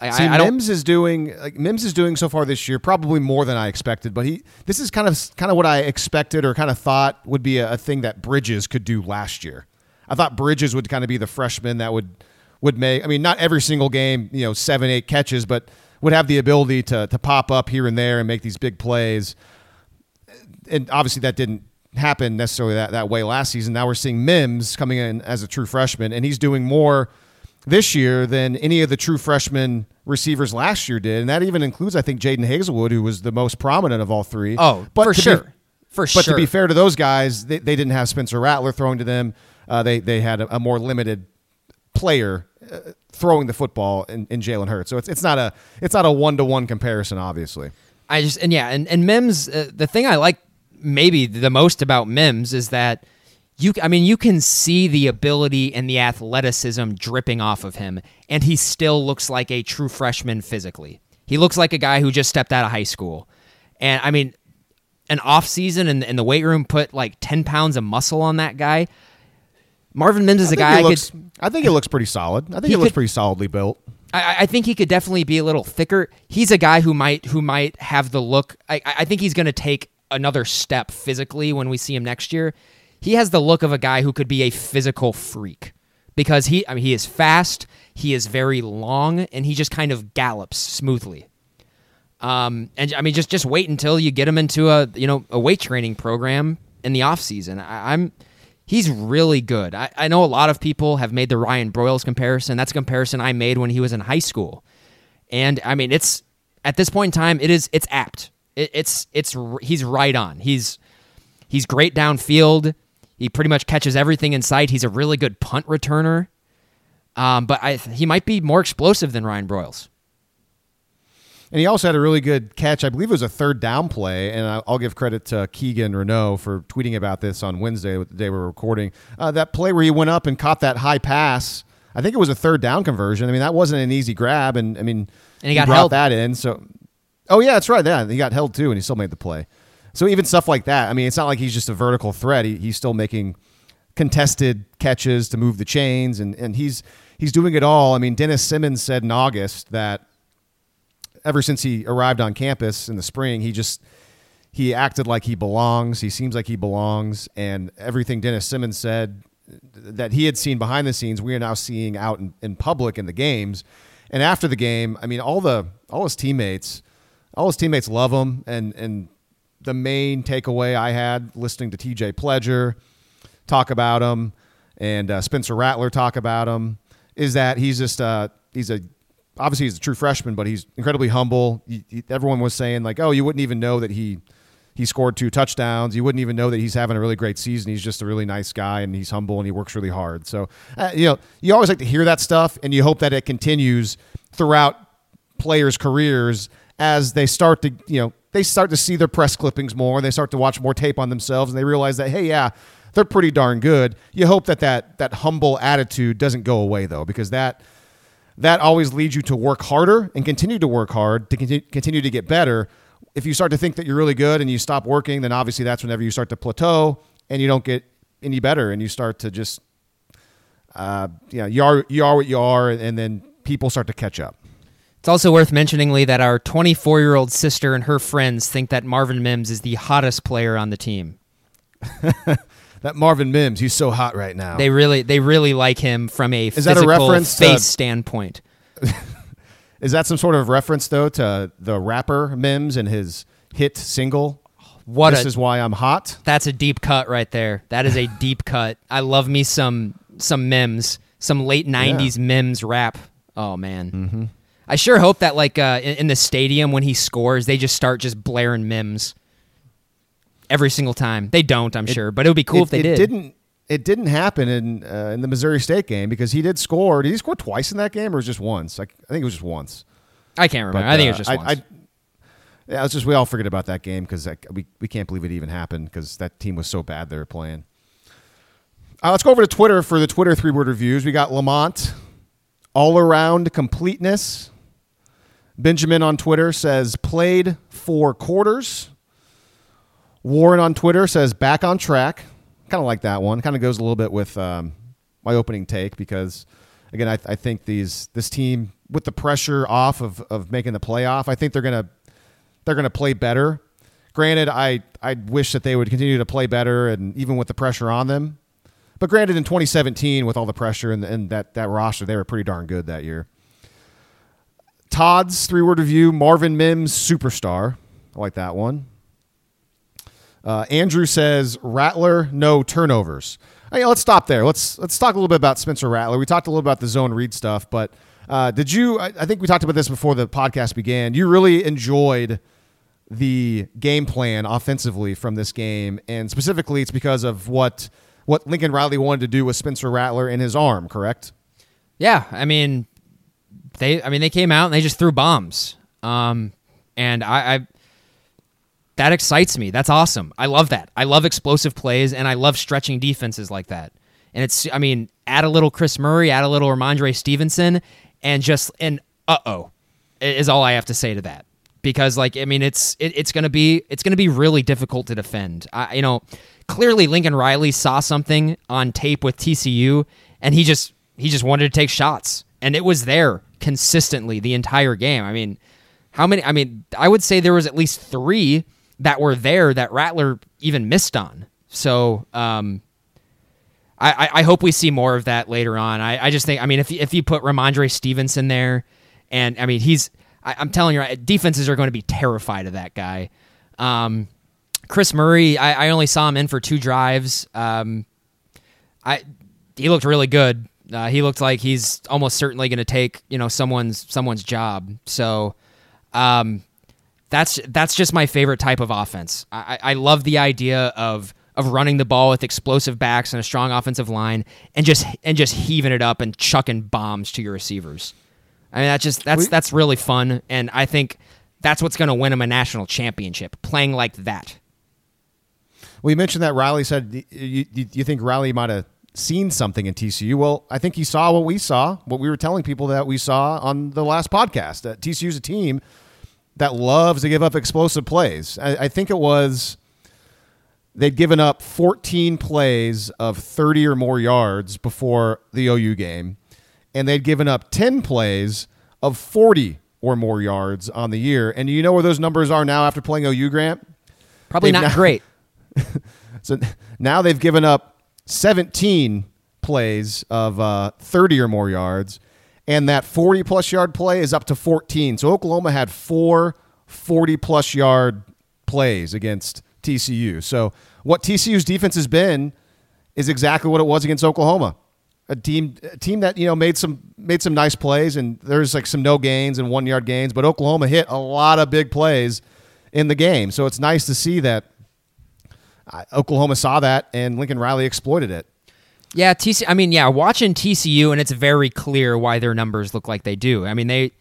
I, See, I, I. Mims is doing like Mims is doing so far this year, probably more than I expected. But he, this is kind of kind of what I expected or kind of thought would be a, a thing that Bridges could do last year. I thought Bridges would kind of be the freshman that would would make. I mean, not every single game, you know, seven eight catches, but would have the ability to to pop up here and there and make these big plays. And obviously, that didn't happen necessarily that, that way last season. Now we're seeing Mims coming in as a true freshman, and he's doing more this year than any of the true freshman receivers last year did, and that even includes, I think, Jadon Haselwood, who was the most prominent of all three. Oh, but for to be- sure. For but sure. But to be fair to those guys, they, they didn't have Spencer Rattler throwing to them. Uh, they they had a, a more limited player uh, throwing the football in, in Jalen Hurts. So it's it's not a it's not a one to one comparison, obviously. I just and yeah, and and Mims. Uh, the thing I like maybe the most about Mims is that you. I mean, you can see the ability and the athleticism dripping off of him, and he still looks like a true freshman physically. He looks like a guy who just stepped out of high school, and I mean, an off season and in the weight room put like ten pounds of muscle on that guy. Marvin Mims is a guy I could. I think he looks pretty solid. I think He he, looks could- pretty solidly built. I, I think he could definitely be a little thicker. He's a guy who might who might have the look. I, I think he's going to take another step physically when we see him next year. He has the look of a guy who could be a physical freak because he I mean he is fast, he is very long, and he just kind of gallops smoothly. Um, and I mean just just wait until you get him into a you know a weight training program in the off season. I, I'm he's really good. I, I know a lot of people have made the Ryan Broyles comparison. That's a comparison I made when he was in high school. And I mean, it's at this point in time, it is it's apt. It, it's it's he's right on. He's he's great downfield. He pretty much catches everything in sight. He's a really good punt returner. Um, but I, he might be more explosive than Ryan Broyles. And he also had a really good catch. I believe it was a third down play. And I'll give credit to Keegan Renault for tweeting about this on Wednesday, the day we were recording. Uh, that play where he went up and caught that high pass. I think it was a third down conversion. I mean, that wasn't an easy grab. And I mean, And he got brought held. that in. So, oh, yeah, that's right. Yeah, he got held too, and he still made the play. So even stuff like that. I mean, it's not like he's just a vertical threat. He, he's still making contested catches to move the chains, and, and he's he's doing it all. I mean, Dennis Simmons said in August that ever since he arrived on campus in the spring, he just he acted like he belongs. He seems like he belongs, and everything Dennis Simmons said that he had seen behind the scenes, we are now seeing out in, in public in the games. And after the game, I mean, all the all his teammates, all his teammates love him. And and the main takeaway I had listening to T.J. Pledger talk about him and uh, Spencer Rattler talk about him is that he's just uh, he's a obviously he's a true freshman, but he's incredibly humble. He, he- everyone was saying like, oh, you wouldn't even know that he he scored two touchdowns. You wouldn't even know that he's having a really great season. He's just a really nice guy, and he's humble and he works really hard. So uh, you know, you always like to hear that stuff, and you hope that it continues throughout players' careers as they start to you know they start to see their press clippings more. And they start to watch more tape on themselves, and they realize that hey, yeah. They're pretty darn good. You hope that, that that humble attitude doesn't go away though, because that that always leads you to work harder and continue to work hard to conti- continue to get better. If you start to think that you're really good and you stop working, then obviously that's whenever you start to plateau and you don't get any better and you start to just, uh, you know, you are, you are what you are and then people start to catch up. It's also worth mentioning, Lee, that our 24 year old sister and her friends think that Marvin Mims is the hottest player on the team. <laughs> That Marvin Mims, he's so hot right now. They really, they really like him from a is that a reference to- face standpoint. <laughs> Is that some sort of reference though to the rapper Mims and his hit single? What this a- is why I'm hot. That's a deep cut right there. That is a <laughs> deep cut. I love me some some Mims, some late '90s Mims rap. Oh man, mm-hmm. I sure hope that like uh, in, in the stadium when he scores, they just start just blaring Mims every single time. They don't, I'm sure, but it would be cool it, if they it did. Didn't it didn't happen in uh, in the Missouri State game because he did score. Did he score twice in that game or was just once? I, I think it was just once. I can't remember. But, I think it uh, was just I, once. I, yeah, it's just we all forget about that game because we we can't believe it even happened because that team was so bad they were playing. Uh, let's go over to Twitter for the Twitter three word reviews. We got Lamont, all around completeness. Benjamin on Twitter says played four quarters. Warren on Twitter says back on track. Kind of like that one. Kind of goes a little bit with um, my opening take because again, I, I think these this team with the pressure off of, of making the playoff, I think they're gonna they're gonna play better. Granted, I I wish that they would continue to play better, and even with the pressure on them. But granted, in 2017, with all the pressure and, and that that roster, they were pretty darn good that year. Todd's three word review: Marvin Mims, superstar. I like that one. Uh, Andrew says Rattler, no turnovers. Hey, let's stop there. Let's let's talk a little bit about Spencer Rattler. We talked a little about the zone read stuff, but uh, did you? I, I think we talked about this before the podcast began. You really enjoyed the game plan offensively from this game, and specifically, it's because of what what Lincoln Riley wanted to do with Spencer Rattler in his arm. Correct? Yeah, I mean, they I mean they came out and they just threw bombs. Um, and I, I that excites me. That's awesome. I love that. I love explosive plays and I love stretching defenses like that. And it's I mean, add a little Chris Murray, add a little Rhamondre Stevenson, and just and uh oh, is all I have to say to that. Because like I mean, it's it, it's gonna be it's gonna be really difficult to defend. I, you know, clearly Lincoln Riley saw something on tape with TCU, and he just he just wanted to take shots, and it was there consistently the entire game. I mean, how many? I mean, I would say there was at least three that were there that Rattler even missed on. So, um, I, I hope we see more of that later on. I, I just think, I mean, if you, if you put Rhamondre Stevenson there, and I mean, he's, I, am telling you, defenses are going to be terrified of that guy. Um, Chris Murray, I, I only saw him in for two drives. Um, I he looked really good. Uh, he looked like he's almost certainly going to take you know someone's someone's job. So um, that's that's just my favorite type of offense. I, I love the idea of of running the ball with explosive backs and a strong offensive line, and just and just heaving it up and chucking bombs to your receivers. I mean, that's just that's that's really fun, and I think that's what's going to win them a national championship. Playing like that. Well, you mentioned that Riley said you, you, you think Riley might have seen something in TCU. Well, I think he saw what we saw, what we were telling people that we saw on the last podcast. That TCU's a team that loves to give up explosive plays. I, I think it was they'd given up 14 plays of 30 or more yards before the OU game, and they'd given up 10 plays of 40 or more yards on the year. And you know where those numbers are now after playing OU, Grant? Probably they've not now, great. <laughs> so now they've given up 17 plays of uh, 30 or more yards, and that 40 plus yard play is up to 14. So Oklahoma had four 40 plus yard plays against TCU. So what TCU's defense has been is exactly what it was against Oklahoma. A team, a team that you know made some made some nice plays, and there's like some no gains and one yard gains, but Oklahoma hit a lot of big plays in the game. So it's nice to see that Oklahoma saw that and Lincoln Riley exploited it. Yeah, TC. I mean, yeah, watching TCU, and it's very clear why their numbers look like they do. I mean, they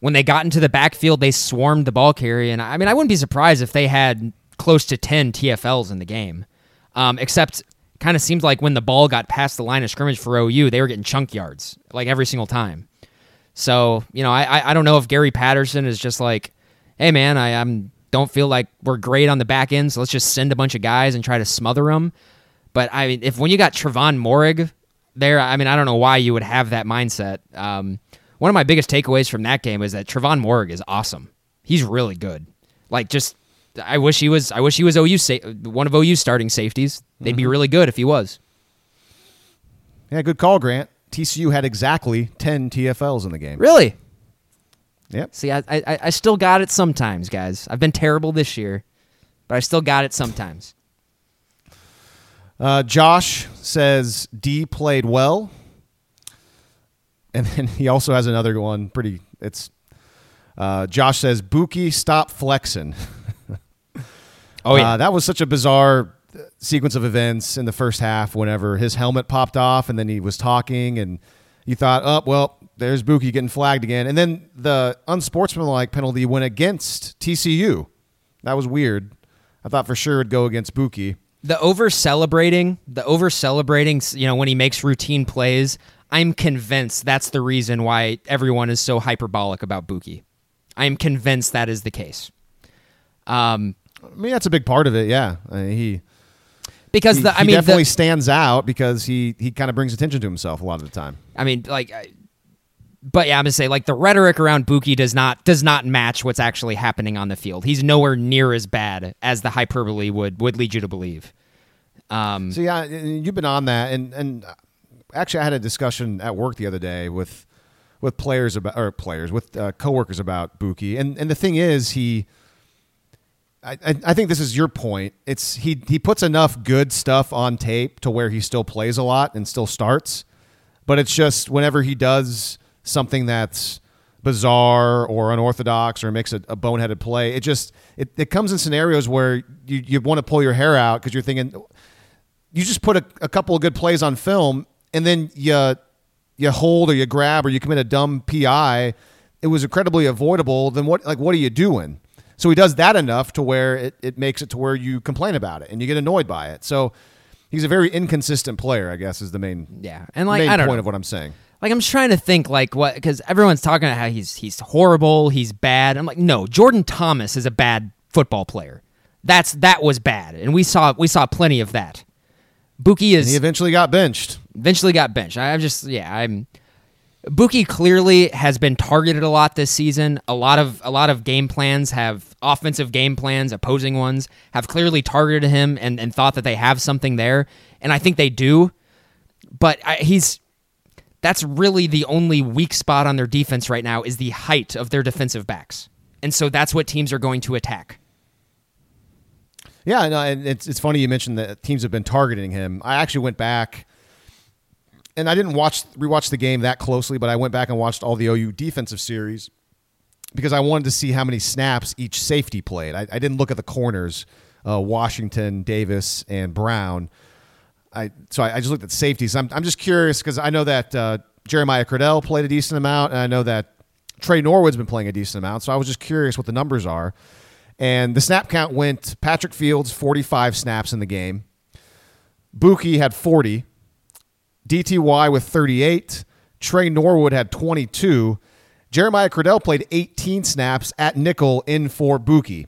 when they got into the backfield, they swarmed the ball carrier, and I mean, I wouldn't be surprised if they had close to ten TFLs in the game. Um, except, kind of seems like when the ball got past the line of scrimmage for OU, they were getting chunk yards like every single time. So you know, I I don't know if Gary Patterson is just like, hey man, I, I'm don't feel like we're great on the back end, so let's just send a bunch of guys and try to smother them. But I mean, if when you got Trevon Moehrig there, I mean, I don't know why you would have that mindset. Um, one of my biggest takeaways from that game is that Trevon Moehrig is awesome. He's really good. Like, just I wish he was. I wish he was OU sa- one of OU's starting safeties. They'd mm-hmm. be really good if he was. Yeah, good call, Grant. TCU had exactly ten TFLs in the game. Really? Yep. See, I, I I still got it sometimes, guys. I've been terrible this year, but I still got it sometimes. Uh, Josh says D played well, and then <laughs> he also has another one. Pretty. It's uh, Josh says Bookie stop flexing. <laughs> oh yeah, uh, that was such a bizarre sequence of events in the first half. Whenever his helmet popped off, and then he was talking, and you thought, oh well, there's Bookie getting flagged again. And then the unsportsmanlike penalty went against TCU. That was weird. I thought for sure it'd go against Bookie. The over celebrating, the over celebrating, you know, when he makes routine plays, I'm convinced that's the reason why everyone is so hyperbolic about Bookie. I am convinced that is the case. Um, I mean, that's a big part of it. Yeah, I mean, he. Because he, the- I mean, the- definitely stands out because he he kind of brings attention to himself a lot of the time. I mean, like, but yeah, I'm gonna say like the rhetoric around Bookie does not does not match what's actually happening on the field. He's nowhere near as bad as the hyperbole would would lead you to believe. Um, So yeah, you've been on that, and and actually, I had a discussion at work the other day with with players about or players with uh, coworkers about Bookie, and and the thing is, he. I, I I think this is your point. It's he he puts enough good stuff on tape to where he still plays a lot and still starts, but it's just whenever he does something that's bizarre or unorthodox or makes a, a boneheaded play, it just it, it comes in scenarios where you, you want to pull your hair out because you're thinking you just put a, a couple of good plays on film and then you you hold or you grab or you commit a dumb PI, it was incredibly avoidable. Then what like what are you doing? So he does that enough to where it, it makes it to where you complain about it and you get annoyed by it. So he's a very inconsistent player, I guess, is the main yeah, and like main I don't point know. of what I'm saying. Like I'm just trying to think like what because everyone's talking about how he's he's horrible, he's bad. I'm like, no, Jordan Thomas is a bad football player. That's that was bad, and we saw we saw plenty of that. Bookie is He eventually got benched. eventually got benched. I- I'm just yeah, I'm Bookie clearly has been targeted a lot this season. A lot of a lot of game plans have offensive game plans, opposing ones have clearly targeted him and, and thought that they have something there, and I think they do. But I, he's that's really the only weak spot on their defense right now is the height of their defensive backs, and so that's what teams are going to attack. Yeah, no, and it's it's funny you mentioned that teams have been targeting him. I actually went back and I didn't watch rewatch the game that closely, but I went back and watched all the OU defensive series because I wanted to see how many snaps each safety played. I, I didn't look at the corners, uh, Washington, Davis, and Brown. I so I, I just looked at safeties. I'm I'm just curious because I know that uh, Jeremiah Criddell played a decent amount, and I know that Tre Norwood's been playing a decent amount. So I was just curious what the numbers are. And the snap count went Patrick Fields 45 snaps in the game. Bookie had 40. DTY with 38. Tre Norwood had 22. Jeremiah Criddell played 18 snaps at nickel in for Bookie.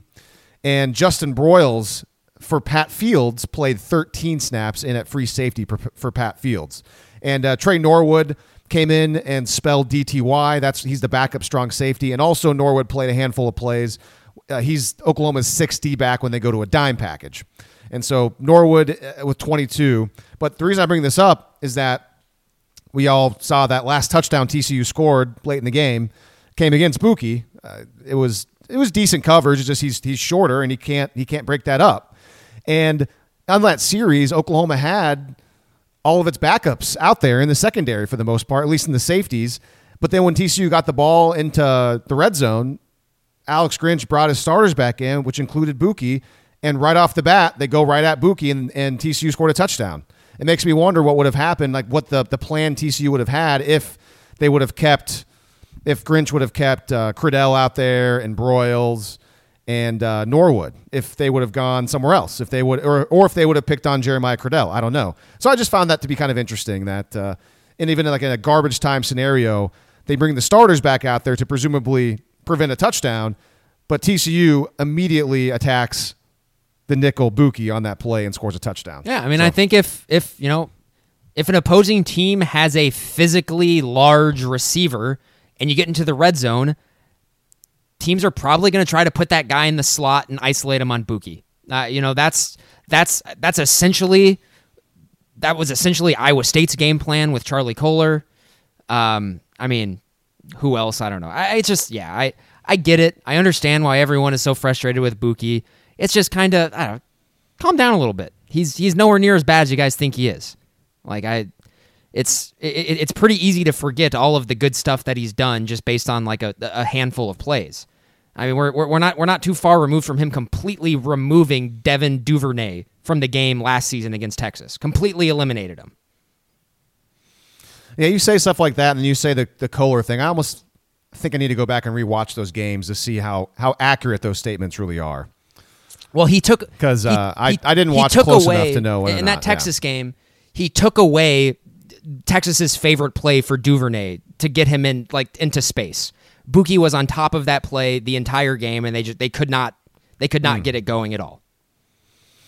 And Justin Broiles for Pat Fields played 13 snaps in at free safety for, for Pat Fields. And uh, Tre Norwood came in and spelled DTY. That's he's the backup strong safety. And also Norwood played a handful of plays. Uh, he's Oklahoma's 6D back when they go to a dime package. And so Norwood uh, with 22. But the reason I bring this up is that we all saw that last touchdown TCU scored late in the game came against Bookie. Uh, it was it was decent coverage. It's just he's he's shorter and he can't he can't break that up. And on that series, Oklahoma had all of its backups out there in the secondary for the most part, at least in the safeties. But then when TCU got the ball into the red zone, Alex Grinch brought his starters back in, which included Bookie. And right off the bat, they go right at Bookie, and, and TCU scored a touchdown. It makes me wonder what would have happened, like what the, the plan TCU would have had if they would have kept, if Grinch would have kept uh, Criddell out there and Broiles and uh, Norwood, if they would have gone somewhere else, if they would, or, or if they would have picked on Jeremiah Criddell. I don't know. So I just found that to be kind of interesting that, uh, and even like in a garbage time scenario, they bring the starters back out there to presumably prevent a touchdown, but TCU immediately attacks the nickel Bookie on that play and scores a touchdown. Yeah, I mean, So- I think if if you know, if an opposing team has a physically large receiver and you get into the red zone, teams are probably going to try to put that guy in the slot and isolate him on Bookie. Uh, you know, that's that's that's essentially that was essentially Iowa State's game plan with Charlie Kolar. Um, I mean, who else? I don't know. I it's just yeah, I I get it. I understand why everyone is so frustrated with Bookie. It's just kind of I don't know, calm down a little bit. He's he's nowhere near as bad as you guys think he is. Like I, it's it, it's pretty easy to forget all of the good stuff that he's done just based on like a, a handful of plays. I mean, we're, we're we're not we're not too far removed from him completely removing Devin Duvernay from the game last season against Texas. Completely eliminated him. Yeah, you say stuff like that, and then you say the the Kolar thing. I almost think I need to go back and rewatch those games to see how how accurate those statements really are. Well, he took because uh, I- I didn't watch close enough to know in that Texas game. He took away Texas's favorite play for Duvernay to get him in like into space. Bookie was on top of that play the entire game, and they just they could not they could not mm. get it going at all.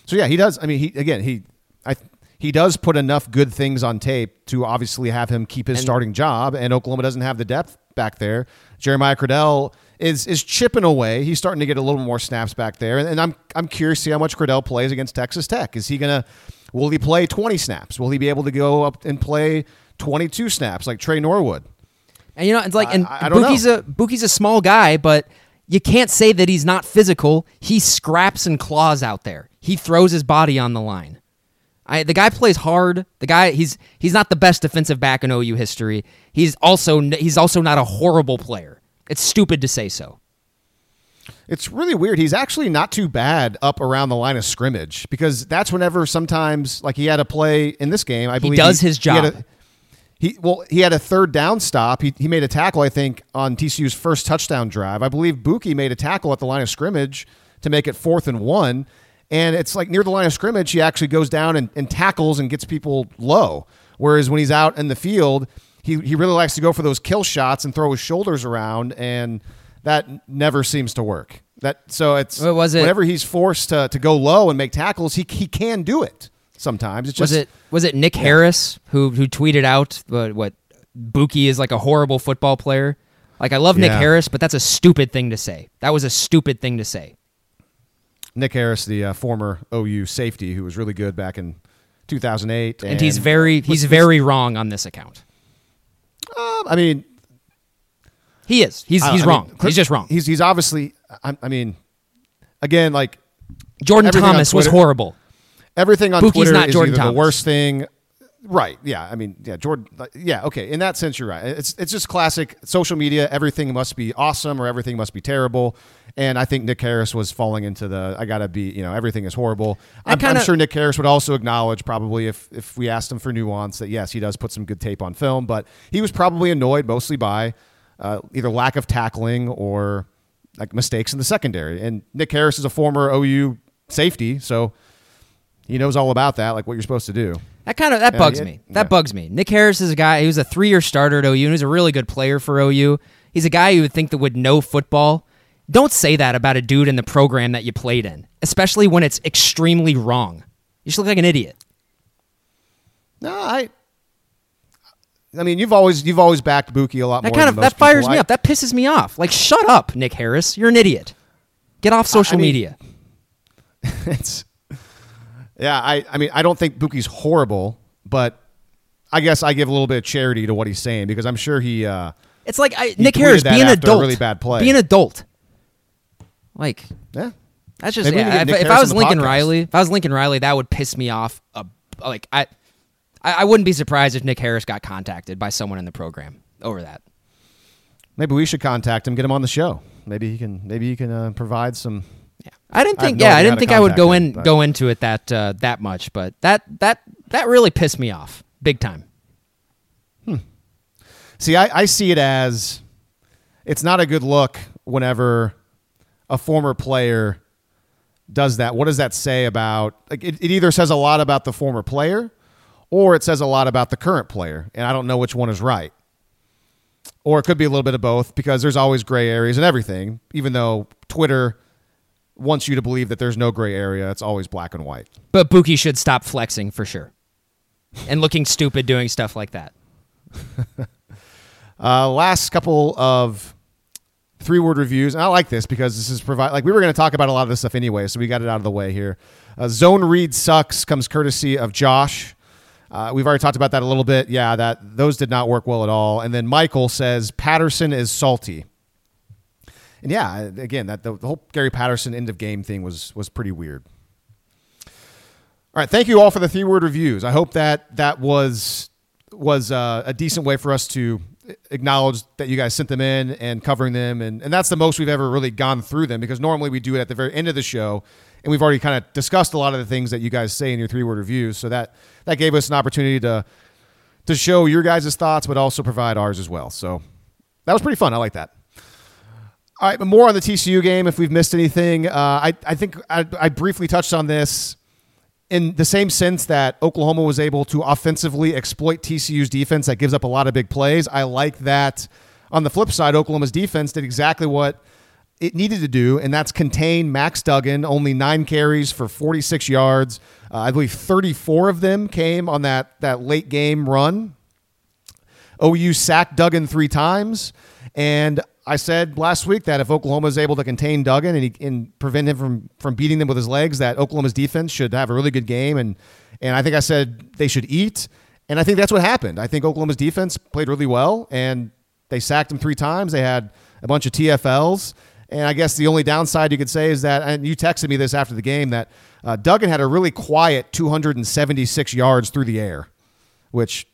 So yeah, he does. I mean, he again he I he does put enough good things on tape to obviously have him keep his starting job, and Oklahoma doesn't have the depth back there. Jeremiah Criddell is is chipping away. He's starting to get a little more snaps back there, and, and I'm I'm curious to see how much Criddell plays against Texas Tech. Is he gonna will he play 20 snaps? Will he be able to go up and play 22 snaps like Tre Norwood? And you know, it's like, and I- I Bookie's know. a Bookie's a small guy, but you can't say that he's not physical. He scraps and claws out there. He throws his body on the line. I, the guy plays hard. The guy he's he's not the best defensive back in OU history. He's also he's also not a horrible player. It's stupid to say so. It's really weird. He's actually not too bad up around the line of scrimmage because that's whenever sometimes like he had a play in this game. I believe he does his He, had job. a, he well, he had a third down stop. He, he made a tackle, I think, on TCU's first touchdown drive. I believe Bookie made a tackle at the line of scrimmage to make it fourth and one. And it's like near the line of scrimmage, he actually goes down and, and tackles and gets people low. Whereas when he's out in the field, he, he really likes to go for those kill shots and throw his shoulders around, and that never seems to work. That so it's What was it? whenever he's forced to, to go low and make tackles, he he can do it sometimes. It's just Was it was it Nic Harris who who tweeted out what what Bookie is like a horrible football player? Like I love Nic Harris, but that's a stupid thing to say. That was a stupid thing to say. Nic Harris, the uh, former OU safety who was really good back in 2008, And, he's very he's very wrong on this account. Um, I mean, He is. He's he's I mean, wrong. Chris- he's just wrong. He's he's obviously. I, I mean, again, like Jordan Thomas was horrible. everything on Bookie's Twitter not is Jordan either Thomas. the worst thing. Right. Yeah. I mean, yeah, Jordan. Yeah. Okay. In that sense, you're right. It's it's just classic social media. Everything must be awesome or everything must be terrible. And I think Nic Harris was falling into the I gotta be. You know, everything is horrible. I'm, I'm kinda- sure Nic Harris would also acknowledge probably if if we asked him for nuance that yes, he does put some good tape on film, but he was probably annoyed mostly by uh, either lack of tackling or like mistakes in the secondary. And Nic Harris is a former OU safety, so he knows all about that, like what you're supposed to do. That kind of that bugs yeah, me. That yeah. bugs me. Nic Harris is a guy. He was a three-year starter at OU, and he's a really good player for OU. He's a guy you would think that would know football. Don't say that about a dude in the program that you played in, especially when it's extremely wrong. You just look like an idiot. No, I. I mean, you've always you've always backed Bookie a lot That more. kind than of that fires people. me I- up. That pisses me off. Like, shut up, Nic Harris. You're an idiot. Get off social mean- media. <laughs> it's yeah i i mean i don't think Bookie's horrible but i guess i give a little bit of charity to what he's saying because i'm sure he uh It's like I, Nic Harris, that be an adult. really bad play. Be an adult. Like, yeah That's just yeah, if, if I was Lincoln podcast. Riley, if I was Lincoln Riley, that would piss me off. Uh, like I, I, I wouldn't be surprised if Nic Harris got contacted by someone in the program over that. maybe we should contact him get him on the show maybe he can maybe he can uh, provide some I didn't I think. no yeah, I didn't think I would go in go into it that uh, that much, but that that that really pissed me off big time. See, I, I see it as it's not a good look whenever a former player does that. What does that say about like it, it either says a lot about the former player or it says a lot about the current player. And I don't know which one is right. Or it could be a little bit of both because there's always gray areas and everything, even though Twitter wants you to believe that there's no gray area. It's always black and white. But Bookie should stop flexing for sure, and looking stupid doing stuff like that. <laughs> Uh, last couple of three word reviews. And I like this because this is provide like we were going to talk about a lot of this stuff anyway, so we got it out of the way here. Uh, Zone read sucks comes courtesy of Josh. Uh, we've already talked about that a little bit. Yeah, that those did not work well at all. And then Michael says Patterson is salty. And yeah, again, that the, the whole Gary Patterson end of game thing was was pretty weird. All right, thank you all for the three word reviews. I hope that that was was uh, a decent way for us to acknowledge that you guys sent them in and covering them, and and that's the most we've ever really gone through them because normally we do it at the very end of the show, and we've already kind of discussed a lot of the things that you guys say in your three word reviews. So that that gave us an opportunity to to show your guys' thoughts, but also provide ours as well. So that was pretty fun. I like that. All right, but more on the TCU game. If we've missed anything, uh, I I think I, I briefly touched on this in the same sense that Oklahoma was able to offensively exploit TCU's defense that gives up a lot of big plays. I like that. On the flip side, Oklahoma's defense did exactly what it needed to do, and that's contain Max Duggan, only nine carries for 46 yards. Uh, I believe 34 of them came on that that late game run. OU sacked Duggan three times, and I said last week that if Oklahoma is able to contain Duggan and, he, and prevent him from from beating them with his legs, that Oklahoma's defense should have a really good game. And and I think I said they should eat, and I think that's what happened. I think Oklahoma's defense played really well, and they sacked him three times. They had a bunch of TFLs. And I guess the only downside you could say is that, and you texted me this after the game, that uh, Duggan had a really quiet 276 yards through the air, which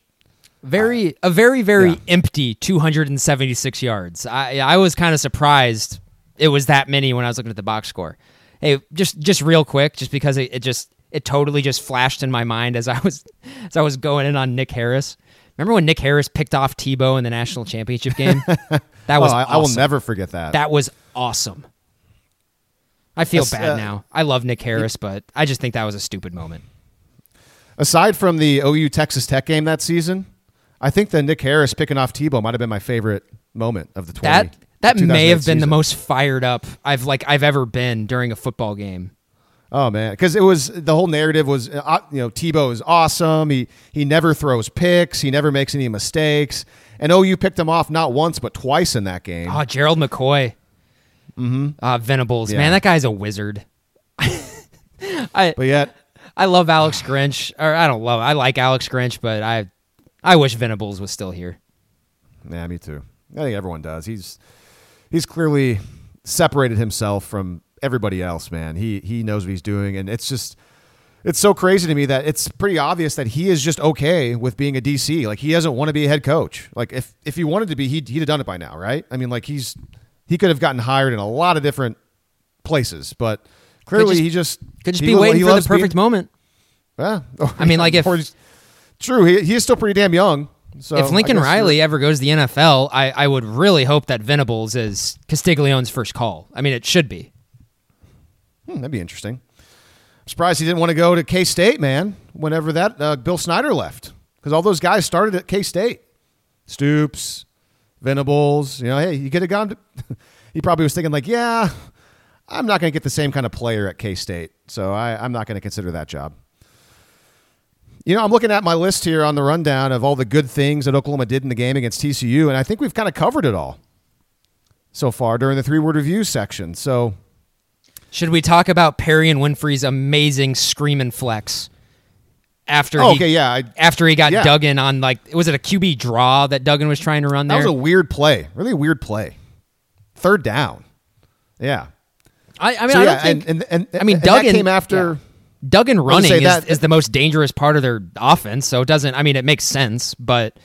very a very very Yeah. empty 276 yards. I I was kind of surprised it was that many when I was looking at the box score. Hey, just just real quick, just because it, it just it totally just flashed in my mind as I was <laughs> as I was going in on Nic Harris. Remember when Nic Harris picked off Tebow in the national championship game? <laughs> That was I, I will never forget that. That was awesome. I feel bad uh, now. I love Nic Harris, but I just think that was a stupid moment. Aside from the OU Texas Tech game that season, I think the Nic Harris picking off Tebow might have been my favorite moment of the 20. That that may have been the most fired up I've like I've ever been during a football game. Oh man, because it was the whole narrative was uh, you know Tebow is awesome. He he never throws picks. He never makes any mistakes. And OU picked him off not once but twice in that game. Oh, Gerald McCoy. Mm-hmm. Uh, Venables. Yeah. Man, that guy's a wizard. <laughs> I But yet, I love Alex Grinch. Or I don't love I like Alex Grinch, but I I wish Venables was still here. yeah, me too. I think everyone does. He's he's clearly separated himself from everybody else. Man, he he knows what he's doing, and it's just it's so crazy to me that it's pretty obvious that he is just okay with being a DC. Like he doesn't want to be a head coach. Like if if he wanted to be, he'd, he'd have done it by now, right? I mean, like he's he could have gotten hired in a lot of different places, but clearly just- he just Could just he be waiting for the loves being- perfect moment. Yeah. <laughs> I mean, like, if- true, he, he is still pretty damn young. So if Lincoln Riley ever goes to the NFL, I, I would really hope that Venables is Castiglione's first call. I mean, it should be. Hmm, that'd be interesting. I'm surprised he didn't want to go to K State, man. Whenever that uh, Bill Snyder left, because all those guys started at K State. Stoops, Venables. You know, hey, you could have gone. To, <laughs> he probably was thinking like, yeah, I'm not going to get the same kind of player at K State, so I, I'm not going to consider that job. You know, I'm looking at my list here on the rundown of all the good things that Oklahoma did in the game against TCU, and I think we've kind of covered it all so far during the three word review section. So Should we talk about Perrion Winfrey's amazing screaming flex after Oh, he okay, yeah, I- after he got yeah. Duggan on like was it a QB draw that Duggan was trying to run there? That was a weird play. Really weird play. Third down. Yeah. I, I mean, So I yeah, think. and, and, and I mean, Duggan that came after. yeah. Duggan gonna running is, that- is the most dangerous part of their offense, so it doesn't. I mean, it makes sense, but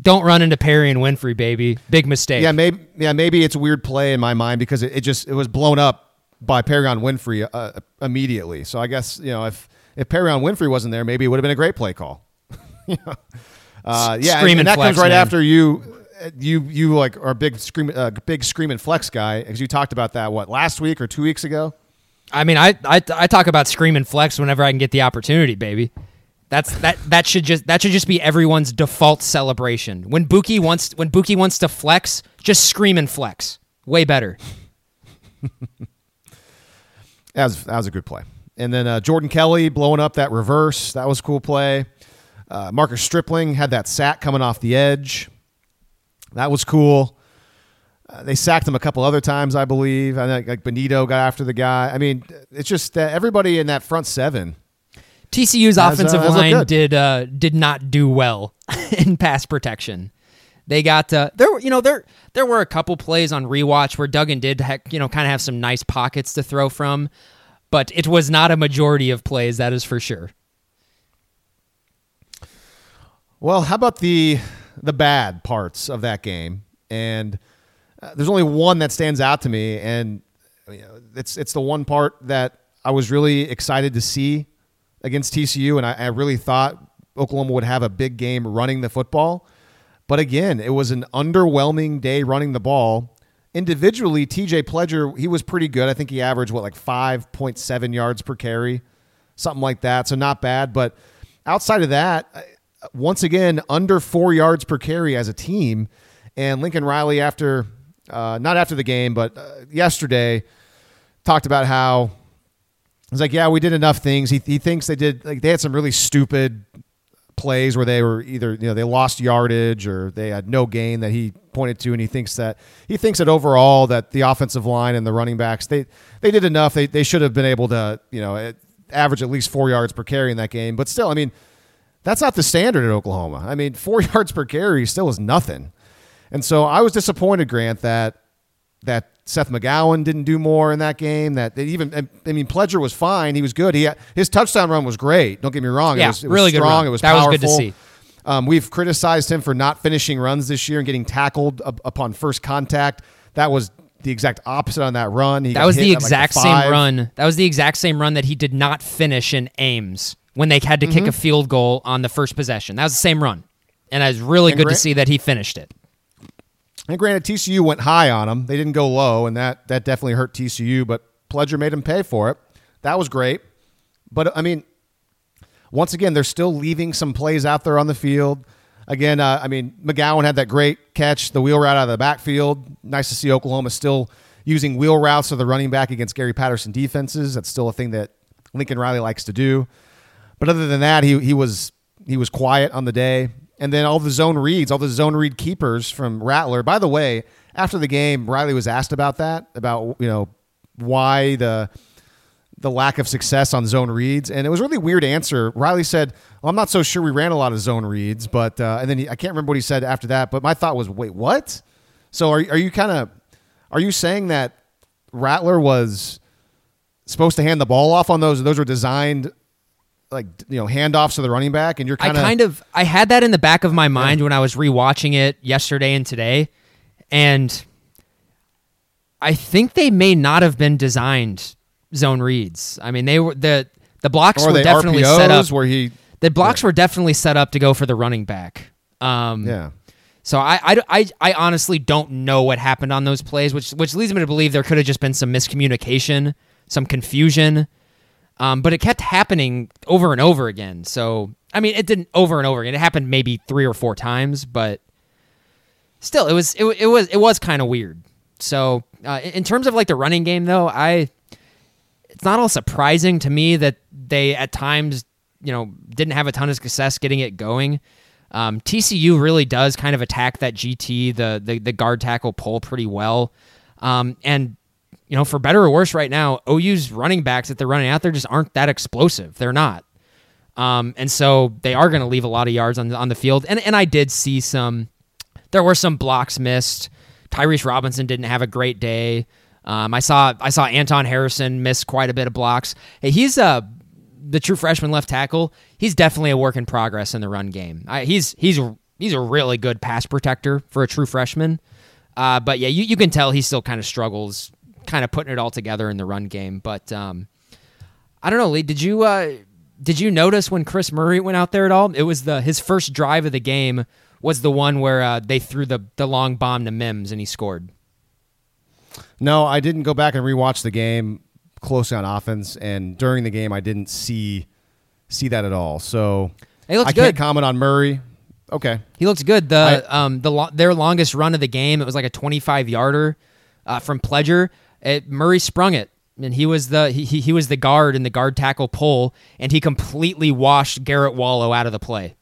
don't run into Perrion Winfrey, baby. Big mistake. Yeah, maybe. Yeah, maybe it's a weird play in my mind because it, it just it was blown up by Perrion Winfrey uh, immediately. So I guess you know if if Perrion Winfrey wasn't there, maybe it would have been a great play call. <laughs> You know? uh, yeah, and- and that flex, comes right man. after you. You you like are a big scream uh, big screaming flex guy because you talked about that what last week or two weeks ago. I mean, I, I I talk about scream and flex whenever I can get the opportunity, baby. That's that that should just that should just be everyone's default celebration. When Bookie wants when Bookie wants to flex, just scream and flex. Way better. <laughs> That was, that was a good play. And then uh, Jordan Kelley blowing up that reverse. That was a cool play. Uh, Marcus Stripling had that sack coming off the edge. That was cool. Uh, they sacked him a couple other times, I believe. I think like Benito got after the guy. I mean, it's just that everybody in that front seven. TCU's Has, uh, offensive has looked line did uh, did not do well <laughs> in pass protection. They got uh, there. You know there there were a couple plays on rewatch where Duggan did heck, you know kind of have some nice pockets to throw from, but it was not a majority of plays. That is for sure. Well, how about the the bad parts of that game? And uh, there's only one that stands out to me, and you know, it's it's the one part that I was really excited to see against TCU, and I, I really thought Oklahoma would have a big game running the football. But again, it was an underwhelming day running the ball. Individually, TJ Pledger, he was pretty good. I think he averaged what like 5.7 yards per carry, something like that. So not bad, but outside of that, once again under 4 yards per carry as a team. And Lincoln Riley after uh, not after the game, but uh, yesterday talked about how He's like, yeah, we did enough things. He, he thinks they did like they had some really stupid plays where they were either you know they lost yardage or they had no gain that he pointed to, and he thinks that he thinks that overall that the offensive line and the running backs they they did enough. They they should have been able to you know average at least four yards per carry in that game. But still, I mean, that's not the standard at Oklahoma. I mean, four <laughs> yards per carry still is nothing. And so I was disappointed, Grant, that that Seth McGowan didn't do more in that game. That they even, I mean, Pledger was fine. He was good. He his touchdown run was great. Don't get me wrong. Yeah, it was, it was really strong. good. It was that powerful. was good to see. Um, we've criticized him for not finishing runs this year and getting tackled up, upon first contact. That was the exact opposite on that run. He that was the exact like same run. That was the exact same run that he did not finish in Ames when they had to mm-hmm. kick a field goal on the first possession. That was the same run, and it was really and good Grant, to see that he finished it. And granted, TCU went high on him; they didn't go low, and that that definitely hurt TCU. But Pledger made him pay for it. That was great. But I mean, once again, they're still leaving some plays out there on the field. Again, uh, I mean, McGowan had that great catch, the wheel route out of the backfield. Nice to see Oklahoma still using wheel routes of the running back against Gary Patterson defenses. That's still a thing that Lincoln Riley likes to do. But other than that, he he was he was quiet on the day. And then all the zone reads, all the zone read keepers from Rattler. By the way, after the game, Riley was asked about that, about you know why the the lack of success on zone reads, and it was a really weird answer. Riley said, well, "I'm not so sure we ran a lot of zone reads," but uh, and then he, I can't remember what he said after that. But my thought was, "Wait, what?" So are are you kind of are you saying that Rattler was supposed to hand the ball off on those? Those were designed like you know handoffs to the running back, and you're kind of. I kind of I had that in the back of my mind yeah. when I was rewatching it yesterday and today, and I think they may not have been designed zone reads. I mean, they were the the blocks were definitely RPOs set up where he the blocks yeah. were definitely set up to go for the running back. Um, yeah. So I, I, I, I honestly don't know what happened on those plays, which which leads me to believe there could have just been some miscommunication, some confusion. Um, but it kept happening over and over again. So I mean, it didn't over and over again. It happened maybe three or four times, but still, it was it, it was it was kind of weird. So uh, in terms of like the running game, though, I it's not all surprising to me that they at times you know didn't have a ton of success getting it going. Um, TCU really does kind of attack that GT the the, the guard tackle pull pretty well, um, and you know, for better or worse, right now, OU's running backs that they're running out there just aren't that explosive. They're not. Um, and so they are going to leave a lot of yards on the, on the field. And, and I did see some, there were some blocks missed. Tyrese Robinson didn't have a great day. Um, I saw I saw Anton Harrison miss quite a bit of blocks. Hey, he's uh, the true freshman left tackle. He's definitely a work in progress in the run game. I, he's he's he's a really good pass protector for a true freshman. Uh, but yeah, you, you can tell he still kind of struggles kind of putting it all together in the run game. But um, I don't know, Lee. Did you uh, did you notice when Chris Murray went out there at all? It was the his first drive of the game was the one where uh, they threw the the long bomb to Mims and he scored. No, I didn't go back and rewatch the game closely on offense, and during the game, I didn't see see that at all. So I good. can't comment on Murray. Okay, he looks good. The I, um the lo- their longest run of the game, it was like a 25 yarder uh, from Pledger. It, Murray sprung it, and he was the he, he was the guard in the guard tackle pull, and he completely washed Garrett Wallow out of the play.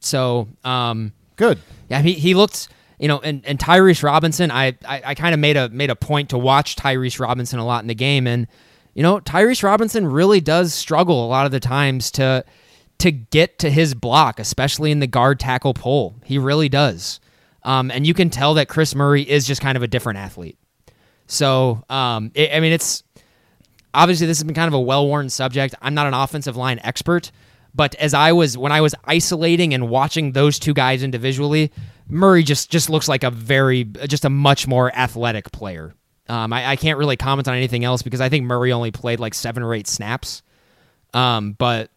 So um, good. Yeah, he he looked you know, and, and Tyrese Robinson, I I, I kind of made a made a point to watch Tyrese Robinson a lot in the game, and you know, Tyrese Robinson really does struggle a lot of the times to to get to his block, especially in the guard tackle pull. He really does. Um, and you can tell that Chris Murray is just kind of a different athlete. So, um, it, I mean, it's obviously this has been kind of a well-worn subject. I'm not an offensive line expert, but as I was when I was isolating and watching those two guys individually, Murray just just looks like a very just a much more athletic player. Um, I, I, can't really comment on anything else because I think Murray only played like seven or eight snaps. Um, but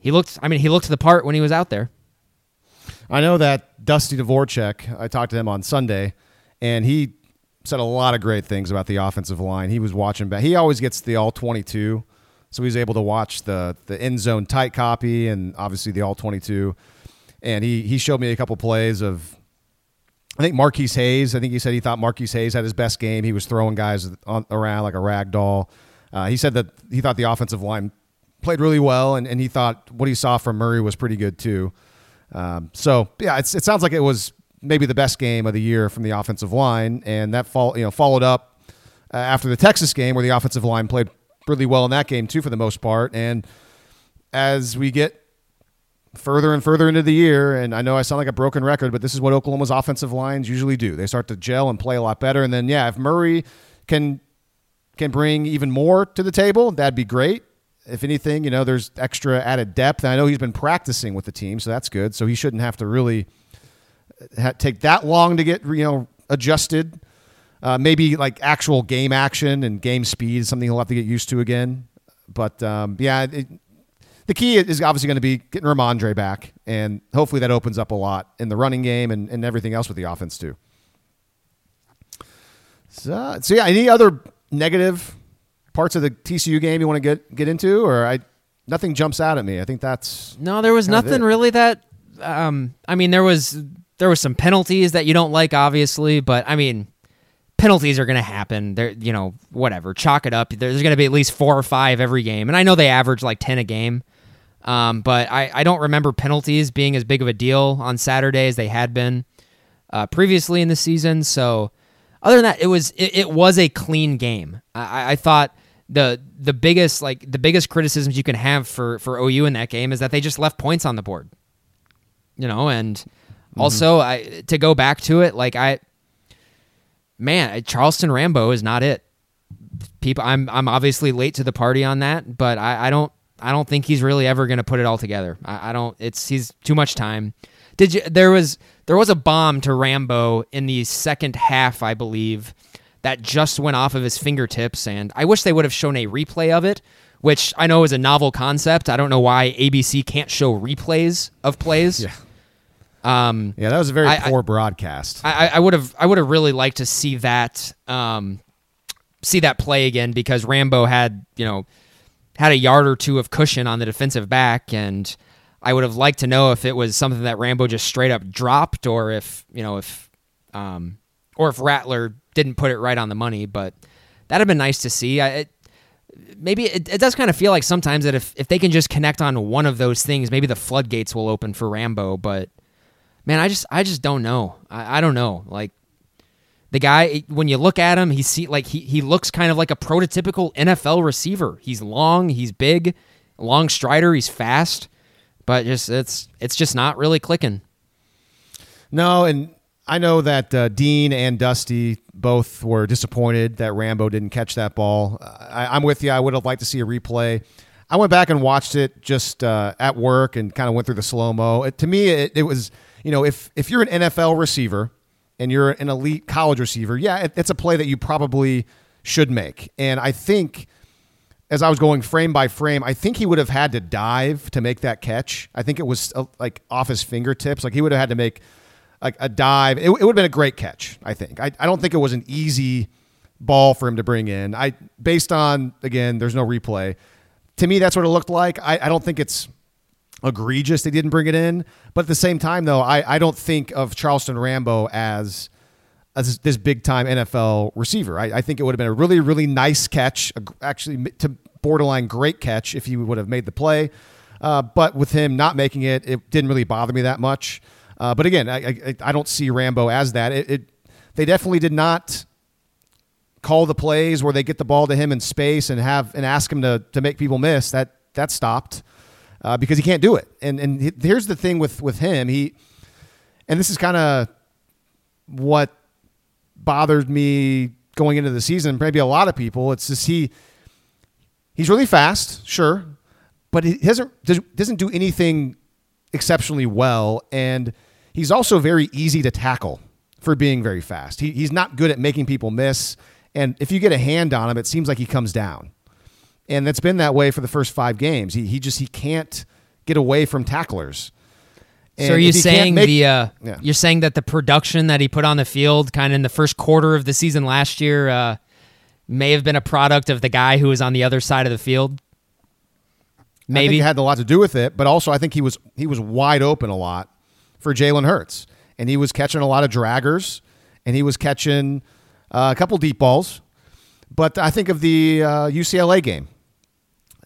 he looked. I mean, he looked the part when he was out there. I know that Dusty Dvoracek. I talked to him on Sunday, and he said a lot of great things about the offensive line. He was watching back. He always gets the all 22, so he's able to watch the the end zone tight copy and obviously the all 22. And he he showed me a couple plays of I think Marquis Hayes. I think he said he thought Marquis Hayes had his best game. He was throwing guys on, around like a rag doll. Uh, he said that he thought the offensive line played really well, and, and he thought what he saw from Murray was pretty good too. Um, so yeah, it sounds like it was maybe the best game of the year from the offensive line, and that fall, you know followed up uh, after the Texas game where the offensive line played really well in that game too for the most part. And as we get further and further into the year, and I know I sound like a broken record, but this is what Oklahoma's offensive lines usually do. They start to gel and play a lot better, and then yeah, if Murray can can bring even more to the table, that'd be great. If anything, you know, there's extra added depth. And I know he's been practicing with the team, so that's good. So he shouldn't have to really take that long to get you know adjusted. Uh, maybe like actual game action and game speed is something he'll have to get used to again. But um, yeah, it, the key is obviously going to be getting Rhamondre back, and hopefully that opens up a lot in the running game and, and everything else with the offense too. So, so yeah, any other negative parts of the TCU game you want to get get into, or I nothing jumps out at me. I think that's no. There was nothing really that. Um, I mean, there was there was some penalties that you don't like, obviously, but I mean, penalties are going to happen. There, you know, whatever. Chalk it up. There's going to be at least four or five every game, and I know they average like ten a game. Um, but I, I don't remember penalties being as big of a deal on Saturday as they had been uh, previously in the season. So other than that, it was it, it was a clean game. I, I thought the the biggest like the biggest criticisms you can have for for OU in that game is that they just left points on the board. You know, and mm-hmm. also I to go back to it, like I man, Charleston Rambo is not it. People I'm I'm obviously late to the party on that, but I, I don't I don't think he's really ever gonna put it all together. I, I don't it's he's too much time. Did you there was there was a bomb to Rambo in the second half, I believe, that just went off of his fingertips, and I wish they would have shown a replay of it, which I know is a novel concept. I don't know why ABC can't show replays of plays. <laughs> Yeah. Um, yeah, that was a very I, poor broadcast. I would have I would have really liked to see that um, see that play again because Rambo had you know had a yard or two of cushion on the defensive back and I would have liked to know if it was something that Rambo just straight up dropped, or if you know if, um, or if Rattler didn't put it right on the money. But that'd have been nice to see. I, it, maybe it, it does kind of feel like sometimes that if if they can just connect on one of those things, maybe the floodgates will open for Rambo. But man, I just I just don't know. I, I don't know. Like the guy when you look at him, he see like he he looks kind of like a prototypical NFL receiver. He's long, he's big, long strider, he's fast but just it's it's just not really clicking. No, and I know that uh, Dean and Dusty both were disappointed that Rambo didn't catch that ball. I, am with you. I would have liked to see a replay. I went back and watched it just uh, at work and kind of went through the slow mo. To me, it, it, was you know if if you're an NFL receiver and you're an elite college receiver, yeah, it, it's a play that you probably should make. And I think as I was going frame by frame, I think he would have had to dive to make that catch. I think it was uh, like off his fingertips. Like he would have had to make like a dive. It, it would have been a great catch. I think. I, I don't think it was an easy ball for him to bring in. I based on again, there's no replay. To me, that's what it looked like. I, I don't think it's egregious they didn't bring it in, but at the same time, though, I, I don't think of Charleston Rambo as as this big time NFL receiver. I, I, think it would have been a really, really nice catch, actually to borderline great catch if he would have made the play. Uh, but with him not making it, it didn't really bother me that much. Uh, but again, I, I, I, don't see Rambo as that. It, it, they definitely did not call the plays where they get the ball to him in space and have and ask him to to make people miss. That that stopped uh, because he can't do it. And and here's the thing with with him, he and this is kind of what bothered me going into the season. Maybe a lot of people. It's just he he's really fast, sure, but he doesn't doesn't do anything exceptionally well, and he's also very easy to tackle for being very fast. He, he's not good at making people miss, and if you get a hand on him, it seems like he comes down, and that's been that way for the first five games. He he just he can't get away from tacklers. And so are you saying make, the uh, yeah. you're saying that the production that he put on the field, kind of in the first quarter of the season last year, uh, may have been a product of the guy who was on the other side of the field? Maybe it had a lot to do with it, but also I think he was he was wide open a lot for Jalen Hurts, and he was catching a lot of draggers, and he was catching uh, a couple deep balls. But I think of the uh, UCLA game.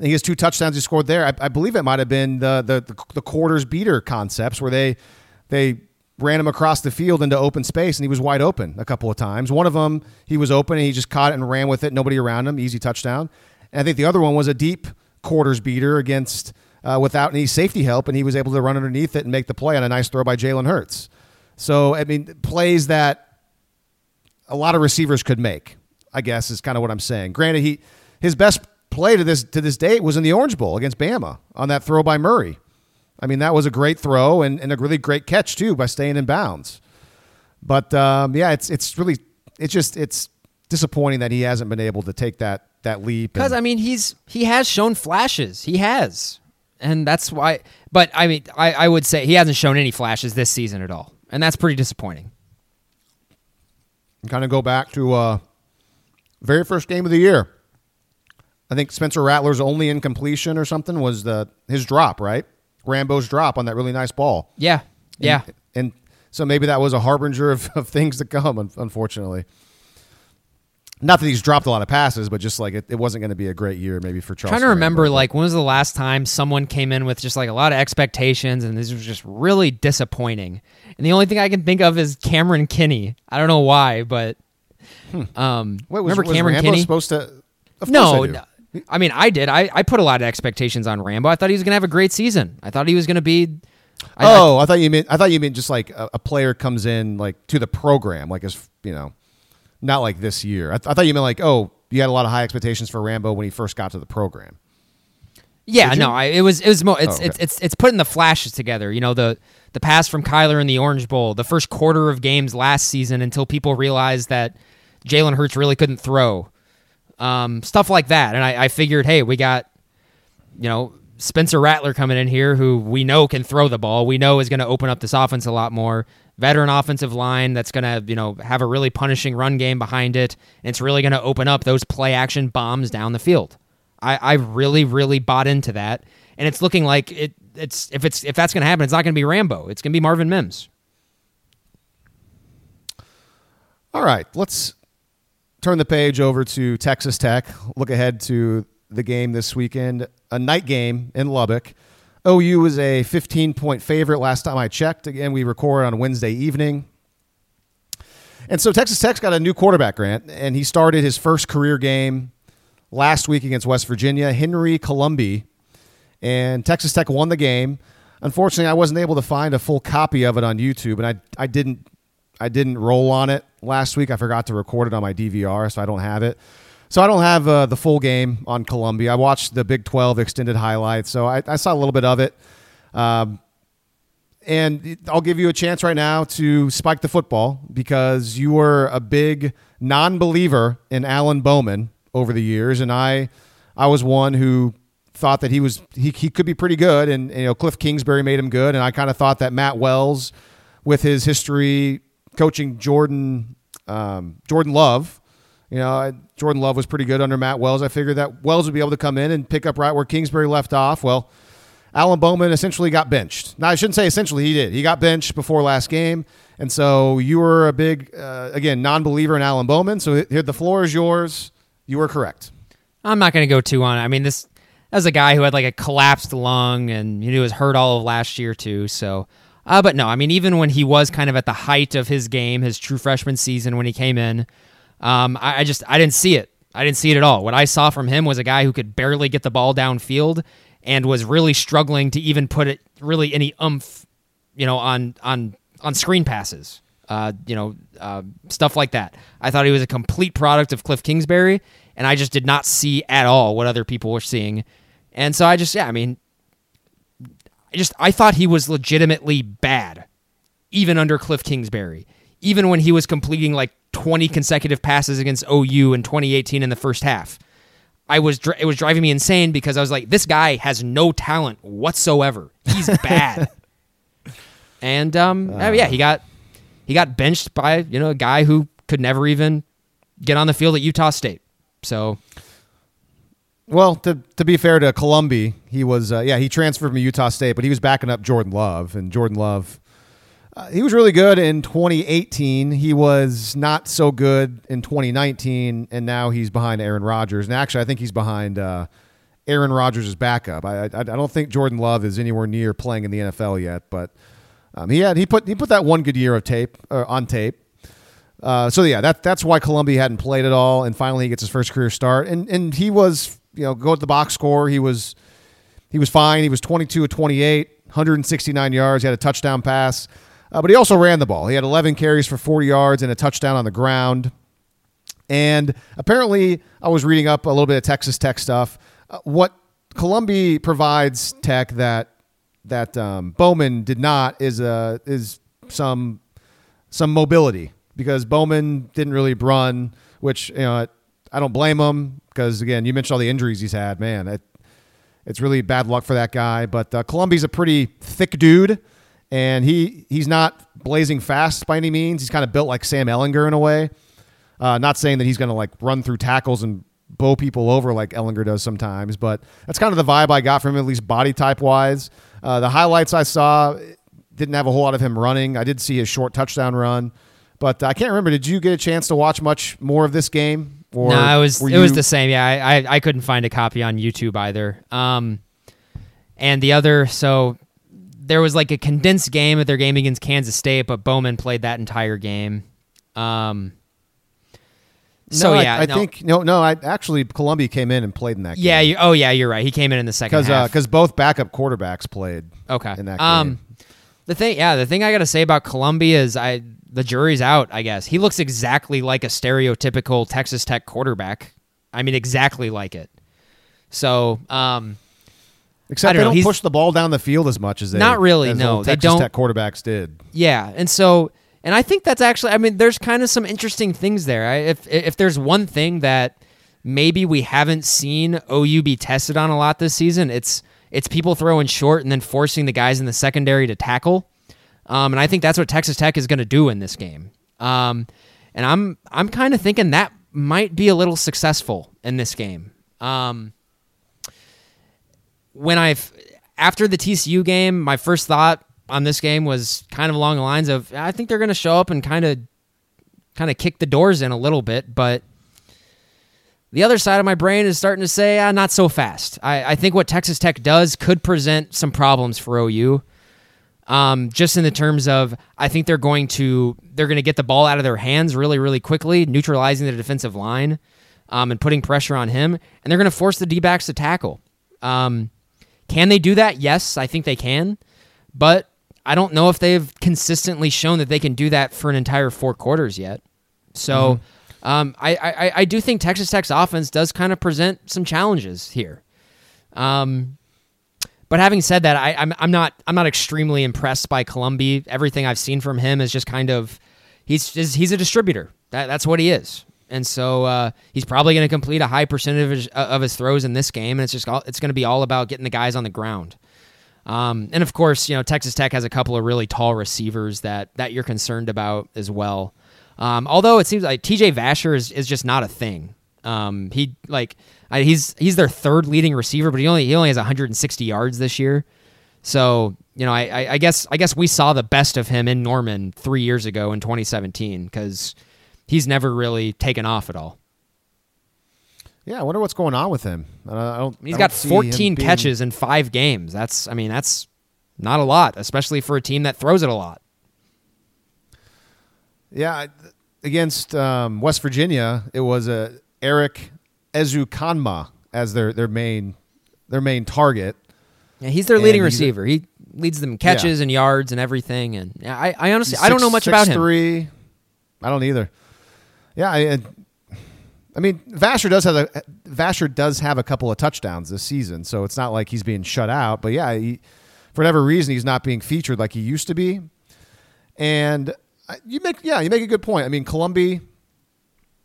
I think his two touchdowns he scored there. I, I believe it might have been the, the the the quarters beater concepts where they they ran him across the field into open space and he was wide open a couple of times. One of them he was open and he just caught it and ran with it. Nobody around him, easy touchdown. And I think the other one was a deep quarters beater against uh, without any safety help, and he was able to run underneath it and make the play on a nice throw by Jalen Hurts. So I mean, plays that a lot of receivers could make. I guess is kind of what I'm saying. Granted, he his best play to this to this date was in the Orange Bowl against Bama on that throw by Murray. I mean, that was a great throw and, and a really great catch too by staying in bounds. But um, yeah, it's it's really it's just it's disappointing that he hasn't been able to take that that leap. Because I mean, he's he has shown flashes. He has, and that's why. But I mean, I, I would say he hasn't shown any flashes this season at all, and that's pretty disappointing. And kind of go back to uh, very first game of the year. I think Spencer Rattler's only incompletion or something was the his drop, right? Rambo's drop on that really nice ball. Yeah, yeah. And, and so maybe that was a harbinger of, of things to come, unfortunately. Not that he's dropped a lot of passes, but just like it, it wasn't going to be a great year maybe for Charles. trying to remember like when was the last time someone came in with just like a lot of expectations and this was just really disappointing. And the only thing I can think of is Cameron Kinney. I don't know why, but um Wait, was, remember was Cameron Rambo Kinney? supposed to? Of course no, no. I mean, I did. I, I put a lot of expectations on Rambo. I thought he was going to have a great season. I thought he was going to be. I- I- oh, I thought you meant I thought you meant just like a, a player comes in like to the program, like as you know, not like this year. I, th- I thought you meant like oh, you had a lot of high expectations for Rambo when he first got to the program. Yeah, no, I, it was it was mo- it's, Oh, okay. it's it's it's putting the flashes together. You know the the pass from Kyler in the Orange Bowl, the first quarter of games last season until people realized that Jalen Hurts really couldn't throw, um, stuff like that. And I, I figured, hey, we got you know Spencer Rattler coming in here, who we know can throw the ball. We know is going to open up this offense a lot more. Veteran offensive line that's going to you know have a really punishing run game behind it. And it's really going to open up those play action bombs down the field. I, I really, really bought into that, and it's looking like it. It's if it's if that's going to happen, it's not going to be Rambo. It's going to be Marvin Mims. All right, let's turn the page over to Texas Tech. Look ahead to the game this weekend, a night game in Lubbock. OU was a 15 point favorite last time I checked. Again, we record on Wednesday evening. And so Texas Tech's got a new quarterback, Grant, and he started his first career game last week against West Virginia, Henry Colombi. And Texas Tech won the game. Unfortunately, I wasn't able to find a full copy of it on YouTube, and I, I didn't I didn't roll on it last week. I forgot to record it on my DVR, so I don't have it. So I don't have uh, the full game on Columbia. I watched the Big 12 extended highlights, so I, I saw a little bit of it. Um, and I'll give you a chance right now to spike the football because you were a big non-believer in Alan Bowman over the years, and I, I was one who thought that he was he, he could be pretty good, and you know Cliff Kingsbury made him good, and I kind of thought that Matt Wells, with his history coaching Jordan um, Jordan Love, you know Jordan Love was pretty good under Matt Wells. I figured that Wells would be able to come in and pick up right where Kingsbury left off. Well. Alan Bowman essentially got benched. Now, I shouldn't say essentially he did. He got benched before last game. And so you were a big, uh, again, non believer in Alan Bowman. So here, the floor is yours. You were correct. I'm not going to go too on. I mean, this as a guy who had like a collapsed lung and he was hurt all of last year too. So, uh, but no, I mean, even when he was kind of at the height of his game, his true freshman season when he came in, um, I, I just I didn't see it. I didn't see it at all. What I saw from him was a guy who could barely get the ball downfield and was really struggling to even put it really any umph, you know, on on on screen passes. Uh, you know, uh, stuff like that. I thought he was a complete product of Cliff Kingsbury, and I just did not see at all what other people were seeing. And so I just, yeah, I mean, I just I thought he was legitimately bad, even under Cliff Kingsbury. Even when he was completing like 20 consecutive passes against OU in 2018 in the first half. I was it was driving me insane because I was like, this guy has no talent whatsoever. He's <laughs> bad. and um, oh, yeah, he got he got benched by you know a guy who could never even get on the field at Utah State. So Well, to, to be fair to Columbia, he was, uh, yeah, he transferred from Utah State, but he was backing up Jordan Love. And Jordan Love, Uh, he was really good in 2018. He was not so good in 2019, and now he's behind Aaron Rodgers. And actually, I think he's behind uh, Aaron Rodgers' backup. I, I, I don't think Jordan Love is anywhere near playing in the NFL yet, but um, he had he put he put that one good year of tape on tape. Uh, so yeah, that that's why Columbia hadn't played at all, and finally he gets his first career start, and and he was you know go at the box score. He was he was fine. He was 22 of 28, 169 yards. He had a touchdown pass. Uh, but he also ran the ball. He had 11 carries for 40 yards and a touchdown on the ground. And apparently, I was reading up a little bit of Texas Tech stuff. Uh, what Columbia provides Tech that that um, Bowman did not is uh, is some some mobility because Bowman didn't really run, which you know I don't blame him because again you mentioned all the injuries he's had. Man, it, it's really bad luck for that guy. But uh, Columbia's a pretty thick dude and he he's not blazing fast by any means. He's kind of built like Sam Ehlinger in a way. Uh, not saying that he's going to like run through tackles and bow people over like Ellinger does sometimes, but that's kind of the vibe I got from him, at least body type wise. Uh, the highlights I saw didn't have a whole lot of him running. I did see his short touchdown run, but I can't remember. Did you get a chance to watch much more of this game? Or no, it was it was the same. Yeah, I, I, I couldn't find a copy on YouTube either. Um, and the other so there was like a condensed game of their game against Kansas State, but Bowman played that entire game. Um, so no, yeah, I, I no. think no, no. I actually Columbia came in and played in that. game. Yeah. You, oh yeah, you're right. He came in in the second because because uh, both backup quarterbacks played. Okay. In that um, game. The thing, yeah, the thing I got to say about Columbia is I the jury's out. I guess he looks exactly like a stereotypical Texas Tech quarterback. I mean, exactly like it. So, um, Except don't they know, don't push the ball down the field as much as they Not really, no, they don't. Tech quarterbacks did. Yeah, and so and I think that's actually I mean there's kind of some interesting things there. I, if if there's one thing that maybe we haven't seen OU be tested on a lot this season, it's it's people throwing short and then forcing the guys in the secondary to tackle. Um, and I think that's what Texas Tech is going to do in this game. Um, and I'm I'm kind of thinking that might be a little successful in this game. Um, when I've after the TCU game, my first thought on this game was kind of along the lines of I think they're going to show up and kind of kind of kick the doors in a little bit, but the other side of my brain is starting to say, ah, not so fast. I, I think what Texas Tech does could present some problems for OU. Um, just in the terms of, I think they're going to they're going to get the ball out of their hands really, really quickly, neutralizing the defensive line, um, and putting pressure on him, and they're going to force the D backs to tackle. Um, can they do that? Yes, I think they can. But I don't know if they've consistently shown that they can do that for an entire four quarters yet. So mm-hmm. um, I, I, I do think Texas Tech's offense does kind of present some challenges here. Um, but having said that, I, I'm, I'm not I'm not extremely impressed by Columbia. Everything I've seen from him is just kind of he's he's a distributor. That, that's what he is and so uh, he's probably going to complete a high percentage of his throws in this game, and it's just all, it's going to be all about getting the guys on the ground. Um, and of course, you know Texas Tech has a couple of really tall receivers that that you're concerned about as well. Um, although it seems like T.J. Vasher is, is just not a thing. Um, he like I, he's he's their third leading receiver, but he only he only has 160 yards this year. So you know, I, I, I guess I guess we saw the best of him in Norman three years ago in 2017 because he's never really taken off at all. Yeah, I wonder what's going on with him. I don't. He's I got don't 14 being... catches in five games. That's, I mean, that's not a lot, especially for a team that throws it a lot. Yeah, against um, West Virginia, it was a Erik Ezukanma as their their main their main target. Yeah, he's their leading receiver. He leads them catches yeah. and yards and everything. And I, I honestly, six, I don't know much about him. Three, I don't either. Yeah, I, I mean, Vasher does have a Vasher does have a couple of touchdowns this season, so it's not like he's being shut out. But yeah, he, for whatever reason, he's not being featured like he used to be. And uh, you make yeah, you make a good point. I mean, Columbia,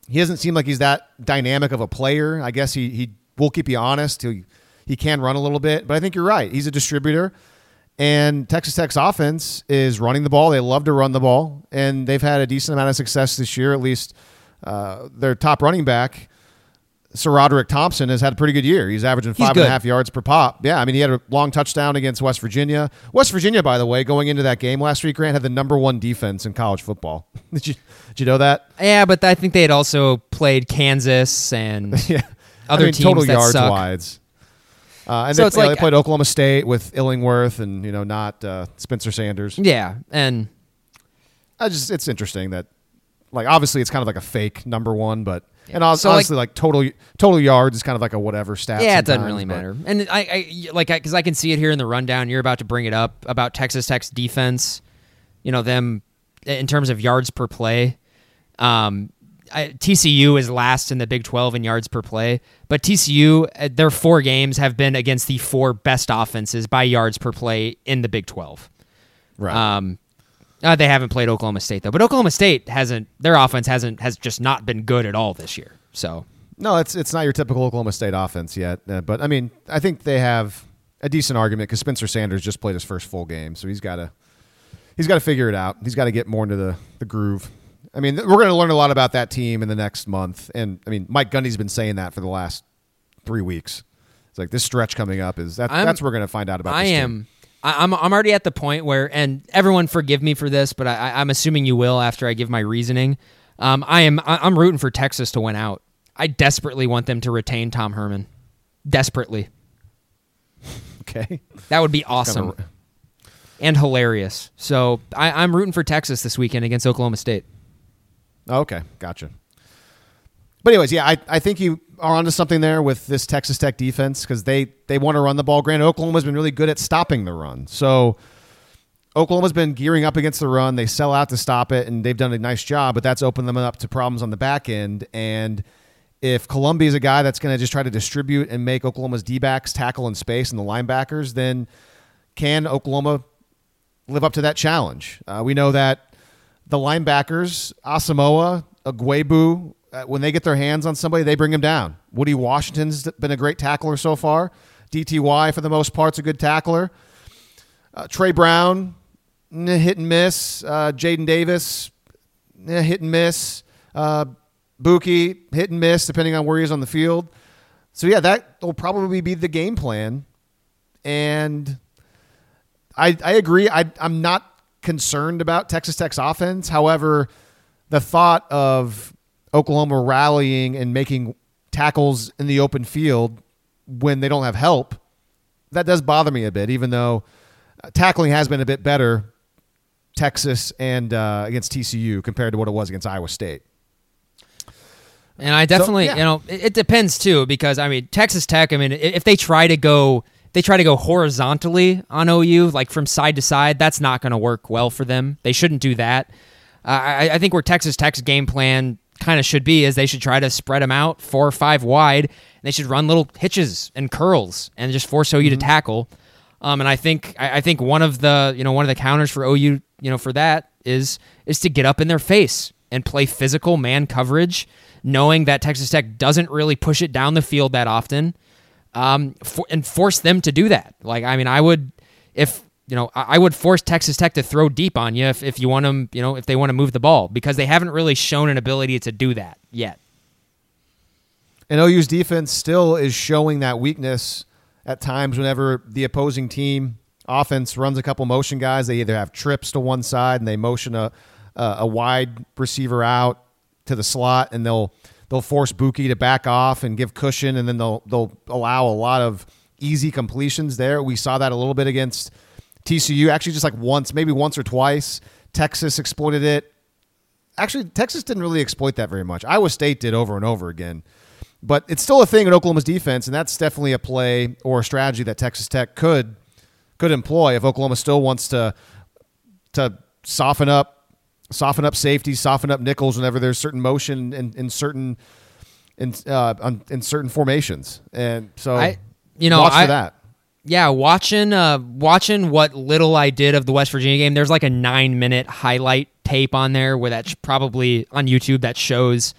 he doesn't seem like he's that dynamic of a player. I guess he he will keep you honest. He he can run a little bit, but I think you're right. He's a distributor. And Texas Tech's offense is running the ball. They love to run the ball, and they've had a decent amount of success this year, at least uh, their top running back SaRodorick Thompson has had a pretty good year. He's averaging He's and a half yards per pop. Yeah, I mean, he had a long touchdown against West Virginia. West Virginia, by the way, going into that game last week, Grant had the number one defense in college football. <laughs> did you did you know that? Yeah, but I think they had also played Kansas and <laughs> Yeah, other I mean, teams total that yards suck. wides. Uh, and So they, it's like- they played Oklahoma State with Illingworth and you know not uh, Spencer Sanders. Yeah, and I just it's interesting that like obviously it's kind of like a fake number one, but and hon- So, like- honestly like, total total yards is kind of like a whatever stat. yeah, it doesn't really matter. And I, I like because I, can see it here in the rundown. You're about to bring it up about Texas Tech's defense. You know them in terms of yards per play. Um, I, TCU is last in the Big 12 in yards per play, but TCU uh, their four games have been against the four best offenses by yards per play in the Big 12. Right. Um, uh, they haven't played Oklahoma State though, but Oklahoma State hasn't. Their offense hasn't has just not been good at all this year. So No, it's it's not your typical Oklahoma State offense yet. Uh, but I mean, I think they have a decent argument because Spencer Sanders just played his first full game, so he's got to he's got to figure it out. He's got to get more into the the groove. I mean, we're going to learn a lot about that team in the next month, and I mean, Mike Gundy's been saying that for the last three weeks. It's like this stretch coming up is that that's what we're going to find out about. I this team. Am. I, I'm. I'm already at the point where, and everyone forgive me for this, but I, I'm assuming you will after I give my reasoning. Um, I am. I'm rooting for Texas to win out. I desperately want them to retain Tom Herman. Desperately. <laughs> okay. That would be awesome Kinda- and hilarious. So I, I'm rooting for Texas this weekend against Oklahoma State. Okay, gotcha. But anyways, yeah, I, I think you are onto something there with this Texas Tech defense because they they want to run the ball. Granted, Oklahoma's been really good at stopping the run, so Oklahoma's been gearing up against the run. They sell out to stop it, and they've done a nice job. But that's opened them up to problems on the back end. And if Columbia is a guy that's going to just try to distribute and make Oklahoma's D backs tackle in space and the linebackers, then can Oklahoma live up to that challenge? Uh, we know that the linebackers, Asamoah, Ugwoegbu, uh, when they get their hands on somebody, they bring them down. Woody Washington's been a great tackler so far. DTY, for the most part, is a good tackler. Uh, Tre Brown, hit and miss. Uh, Jaden Davis, hit and miss. Uh, Bookie, hit and miss, depending on where he is on the field. So, yeah, that will probably be the game plan. And I, I agree. I, I'm not concerned about Texas Tech's offense. However, the thought of Oklahoma rallying and making tackles in the open field when they don't have help, that does bother me a bit, even though uh, tackling has been a bit better Texas and uh, against TCU compared to what it was against Iowa State. And I definitely, yeah. you know, it, it depends too because I mean Texas Tech. I mean, if they try to go, they try to go horizontally on OU, like from side to side. That's not going to work well for them. They shouldn't do that. Uh, I, I think where Texas Tech's game plan kind of should be is they should try to spread them out four or five wide. And they should run little hitches and curls and just force OU to tackle. Um, and I think I, I think one of the you know one of the counters for OU you know for that is is to get up in their face and play physical man coverage, knowing that Texas Tech doesn't really push it down the field that often, um, for, and force them to do that. Like I mean, I would if you know I, I would force Texas Tech to throw deep on you if, if you want them you know if they want to move the ball because they haven't really shown an ability to do that yet. And OU's defense still is showing that weakness at times whenever the opposing team offense runs a couple motion guys. They either have trips to one side and they motion a a, a wide receiver out to the slot, and they'll they'll force Bookie to back off and give cushion, and then they'll they'll allow a lot of easy completions there. We saw that a little bit against TCU, actually just like once, maybe once or twice. Texas exploited it. Actually, Texas didn't really exploit that very much. Iowa State did over and over again. But it's still a thing in Oklahoma's defense, and that's definitely a play or a strategy that Texas Tech could could employ if Oklahoma still wants to to soften up soften up safeties, soften up nickels whenever there's certain motion in, in certain in uh, on, in certain formations. And so I- you know, watch I- for that. Yeah, watching uh watching what little I did of the West Virginia game, there's like a 9-minute highlight tape on there where that's probably on YouTube that shows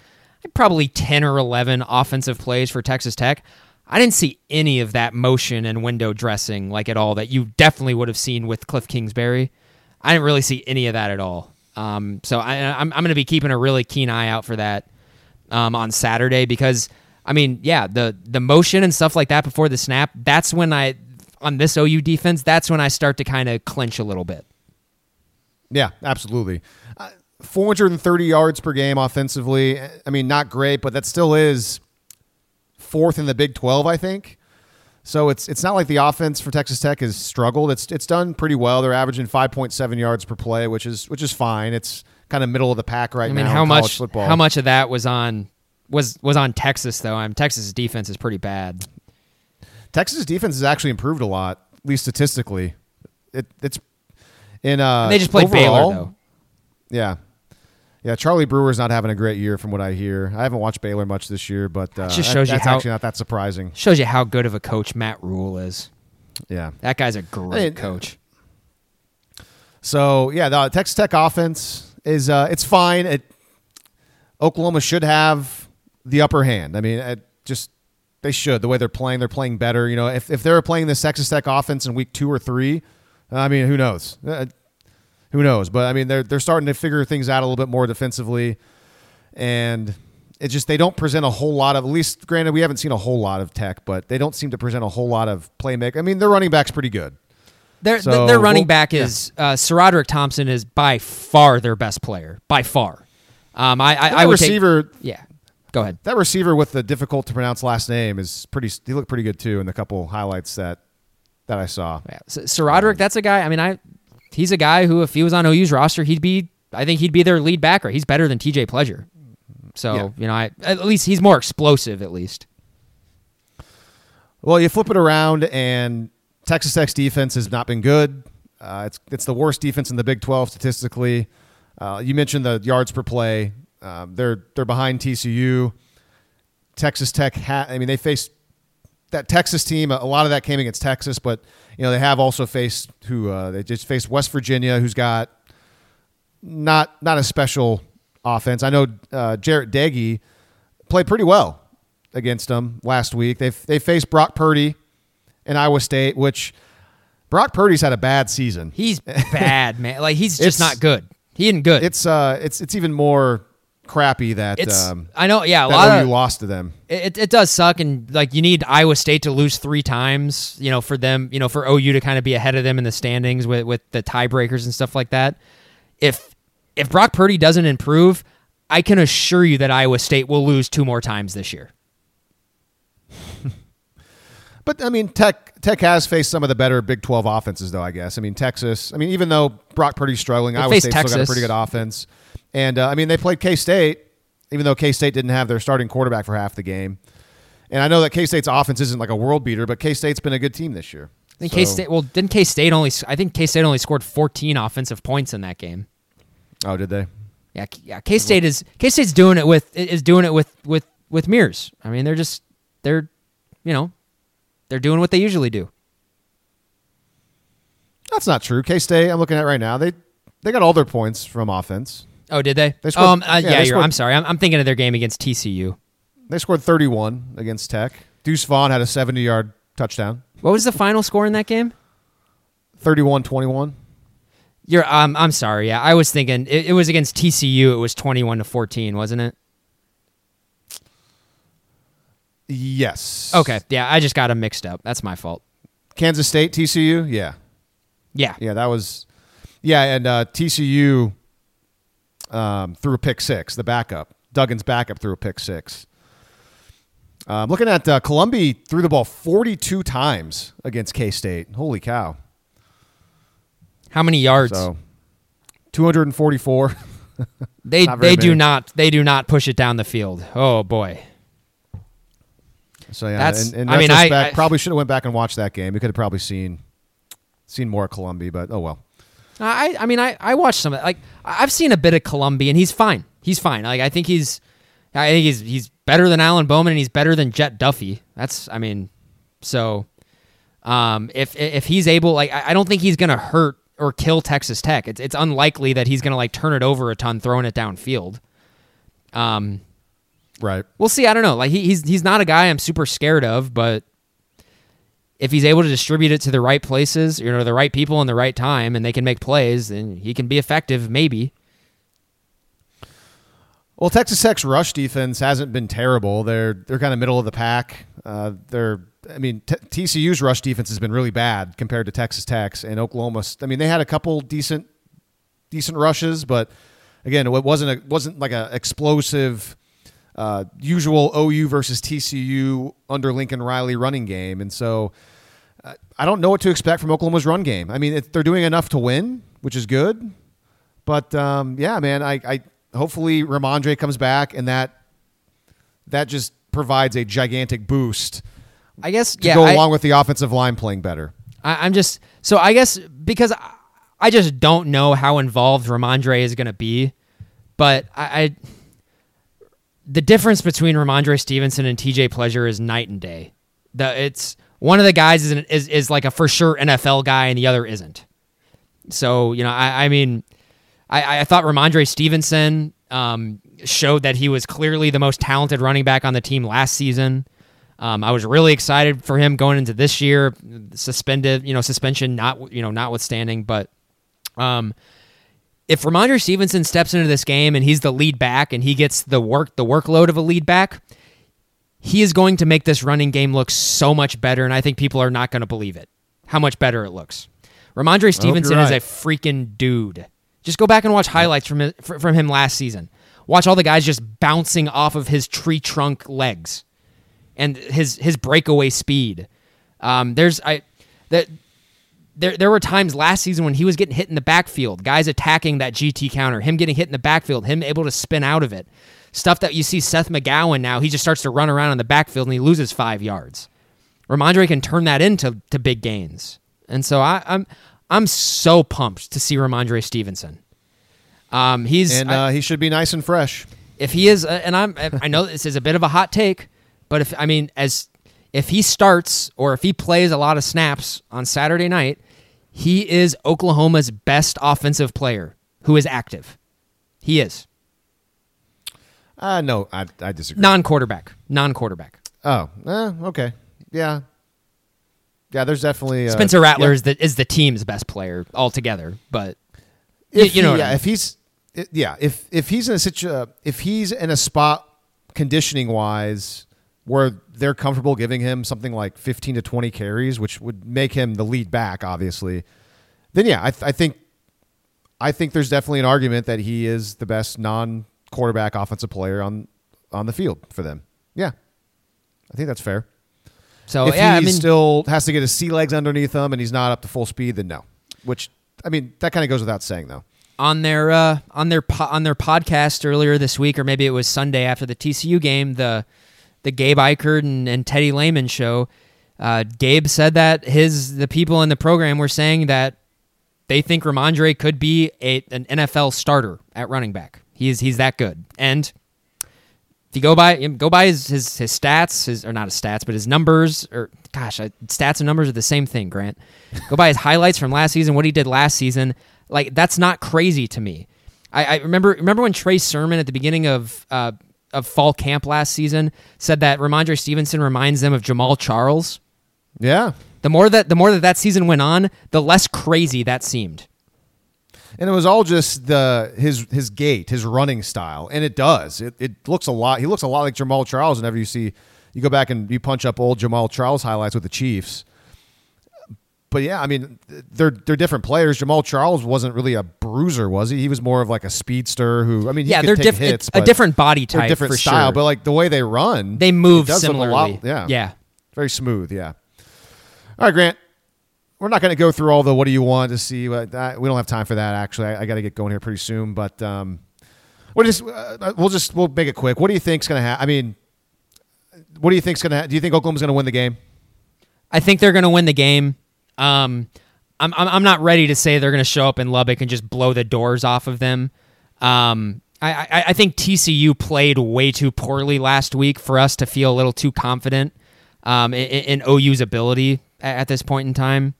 probably 10 or 11 offensive plays for Texas Tech. I didn't see any of that motion and window dressing like at all that you definitely would have seen with Cliff Kingsbury. I didn't really see any of that at all. Um, so I, I'm, I'm going to be keeping a really keen eye out for that um, on Saturday because I mean, yeah, the the motion and stuff like that before the snap. That's when I on this OU defense. That's when I start to kind of clinch a little bit. Yeah, absolutely. Uh, 430 yards per game offensively. I mean, not great, but that still is fourth in the Big 12, I think. So it's it's not like the offense for Texas Tech has struggled. It's it's done pretty well. They're averaging 5.7 yards per play, which is which is fine. It's kind of middle of the pack right I mean, now. how in college much football. how much of that was on was was on Texas though? I mean, Texas's defense is pretty bad. Texas defense has actually improved a lot, at least statistically. It it's in uh And they just played overall- Baylor though. Yeah. Yeah, Charlie Brewer's not having a great year from what I hear. I haven't watched Baylor much this year, but uh, just that- shows you that's how- actually not that surprising. Shows you how good of a coach Matt Rhule is. Yeah. That guy's a great coach. So yeah, the Texas Tech offense is uh, it's fine. It, Oklahoma should have the upper hand. I mean, it just they should the way they're playing. They're playing better. You know, if if they were playing this Texas Tech offense in week two or three, I mean, who knows? Uh, who knows? But I mean, they're they're starting to figure things out a little bit more defensively, and it's just they don't present a whole lot of. At least, granted, we haven't seen a whole lot of Tech, but they don't seem to present a whole lot of playmaker. I mean, their running back's pretty good. Their So, their running well, back yeah. is uh, SaRodorick Thompson is by far their best player, by far. Um, I I, I would take- receiver. yeah, go ahead. That receiver with the difficult to pronounce last name is pretty. He looked pretty good too in the couple highlights that that I saw. Yeah. So, SaRodorick, that's a guy. I mean, I he's a guy who, if he was on OU's roster, he'd be. I think he'd be their lead backer. He's better than T.J. Pledger. So Yeah. you know, I at least he's more explosive. At least. Well, you flip it around, and Texas Tech's defense has not been good. Uh, it's it's the worst defense in the Big Twelve statistically. Uh, you mentioned the yards per play. Um, they're they're behind TCU. Texas Tech. Ha- I mean, they faced that Texas team. A lot of that came against Texas, but you know they have also faced who uh, they just faced West Virginia, who's got not not a special offense. I know uh, Jarret Doege played pretty well against them last week. They they faced Brock Purdy in Iowa State, which Brock Purdy's had a bad season. He's bad, <laughs> man. Like he's just not good. He isn't good. It's uh it's it's even more crappy that It's. um, I know. Yeah, a lot OU of lost to them. it, it does suck and like you need iowa state to lose three times you know for them you know for ou to kind of be ahead of them in the standings with with the tiebreakers and stuff like that if if brock purdy doesn't improve i can assure you that iowa state will lose two more times this year <laughs> But I mean, Tech Tech has faced some of the better Big Twelve offenses, though. I guess. I mean, Texas. I mean, even though Brock Purdy's struggling, They Iowa State's still got a pretty good offense. And uh, I mean, they played K State, even though K State didn't have their starting quarterback for half the game. And I know that K State's offense isn't like a world beater, but K State's been a good team this year. I think So- K State. Well, didn't K State only? I think K State only scored 14 offensive points in that game. Oh, did they? Yeah, yeah. K State is K State's doing it with is doing it with with with Mears. I mean, they're just they're you know they're doing what they usually do. That's not true. K State. I'm looking at right now. They they got all their points from offense. Oh, did they? They scored- um, uh, yeah, yeah, they scored- I'm sorry. I'm, I'm thinking of their game against TCU. They scored 31 against Tech. Deuce Vaughn had a 70 yard touchdown. What was the final score in that game? 31 21. You're. Um, I'm sorry. Yeah, I was thinking it, it was against TCU. It was 21 to 14, wasn't it? Yes. Okay. Yeah, I just got them mixed up. That's my fault. Kansas State, TCU. Yeah. Yeah. Yeah, that was. Yeah, and uh, TCU um, threw a pick six. The backup, Duggan's backup, threw a pick six. Um, looking at uh, Columbia threw the ball 42 times against K State. Holy cow! How many yards? So 244. <laughs> they they do not they do not push it down the field. Oh boy. So yeah, That's- in, in I mean, I- I- probably should have went back and watched that game. We could have probably seen seen more Columbia, but oh well. I I mean I I watched some of like I've seen a bit of Columbia and he's fine. He's fine. Like I think he's I think he's he's better than Alan Bowman and he's better than Jett Duffey. That's I mean so um if if he's able like I I don't think he's going to hurt or kill Texas Tech. It's it's unlikely that he's going to like turn it over a ton throwing it downfield. Um Right. we'll see. I don't know. Like he, he's he's not a guy I'm super scared of, but if he's able to distribute it to the right places, you know, the right people in the right time, and they can make plays, then he can be effective. Maybe. Well, Texas Tech's rush defense hasn't been terrible. They're they're kind of middle of the pack. Uh, they're I mean t- TCU's rush defense has been really bad compared to Texas Tech's and Oklahoma. I mean they had a couple decent decent rushes, but again it wasn't a wasn't like a explosive uh, usual OU versus TCU under Lincoln Riley running game, and so uh, I don't know what to expect from Oklahoma's run game. I mean it, they're doing enough to win, which is good, but um, yeah, man, I, I hopefully Rhamondre comes back and that that just provides a gigantic boost. I guess to yeah, go I, along with the offensive line playing better. I, am just so I guess because I, I just don't know how involved Rhamondre is going to be, but I, I the difference between Rhamondre Stevenson and TJ Pledger is night and day. The it's one of the guys is, an, is is like a for sure NFL guy and the other isn't. So you know, I, I mean, I, I thought Rhamondre Stevenson um, showed that he was clearly the most talented running back on the team last season. Um, I was really excited for him going into this year, suspended, you know, suspension not, you know, notwithstanding. But um, if Rhamondre Stevenson steps into this game and he's the lead back and he gets the work, the workload of a lead back, he is going to make this running game look so much better. And I think people are not going to believe it, how much better it looks. Rhamondre Stevenson right. is a freaking dude. Just go back and watch highlights from from him last season. Watch all the guys just bouncing off of his tree trunk legs, and his his breakaway speed. Um, there's I that there there were times last season when he was getting hit in the backfield, guys attacking that GT counter, him getting hit in the backfield, him able to spin out of it. Stuff that you see Seth McGowan now, he just starts to run around in the backfield and he loses five yards. Rhamondre can turn that into to big gains, and so I, I'm I'm so pumped to see Rhamondre Stevenson. Um, he's and uh, I, he should be nice and fresh. If he is, uh, and I'm, I know this is a bit of a hot take, but if I mean, as if he starts or if he plays a lot of snaps on Saturday night, he is Oklahoma's best offensive player who is active. He is. Uh, no, I, I disagree. Non-quarterback. Non-quarterback. Oh, eh, okay. Yeah, yeah, there's definitely uh, Spencer Rattler yeah. is the is the team's best player altogether. But if you, know, yeah, I mean. if he's yeah, if if he's in a situ, uh, if he's in a spot conditioning wise where they're comfortable giving him something like 15 to 20 carries, which would make him the lead back, obviously, then yeah, I, th- I think I think there's definitely an argument that he is the best non quarterback offensive player on on the field for them. Yeah, I think that's fair. So if yeah, he I mean, still has to get his sea legs underneath him and he's not up to full speed, then no. Which I mean, that kind of goes without saying, though. On their uh, on their po- on their podcast earlier this week, or maybe it was Sunday after the TCU game, the the Gabe Ikard and, and Teddy Lehman show. Uh, Gabe said that his the people in the program were saying that they think Rhamondre could be a, an NFL starter at running back. He's he's that good, and if you go by go by his, his his stats, his or not his stats, but his numbers, or gosh, stats and numbers are the same thing. Grant, go by his highlights from last season, what he did last season. Like that's not crazy to me. I, I remember remember when Trey Sermon at the beginning of uh, of fall camp last season said that Rhamondre Stevenson reminds them of Jamaal Charles. Yeah. The more that the more that that season went on, the less crazy that seemed and it was all just the his his gait, his running style, and it does. It, it looks a lot. He looks a lot like Jamaal Charles. Whenever you see, you go back and you punch up old Jamaal Charles highlights with the Chiefs. But yeah, I mean, they're they're different players. Jamaal Charles wasn't really a bruiser, was he? He was more of like a speedster who, I mean, yeah, they're diff- hits, a different body type, different style. Sure. But like the way they run, they move similarly. Lot, yeah, yeah, very smooth. Yeah. All right, Grant we're not going to go through all the what do you want to see. But that, we don't have time for that. Actually, I, I got to get going here pretty soon. But um, we'll just uh, we'll just we'll make it quick. What do you think's going to happen? I mean, what do you think's going to? Ha- do you think Oklahoma's going to win the game? I think they're going to win the game. Um, I'm, I'm I'm not ready to say they're going to show up in Lubbock and just blow the doors off of them. Um, I, I, I think TCU played way too poorly last week for us to feel a little too confident um, in, in OU's ability at, at this point in time.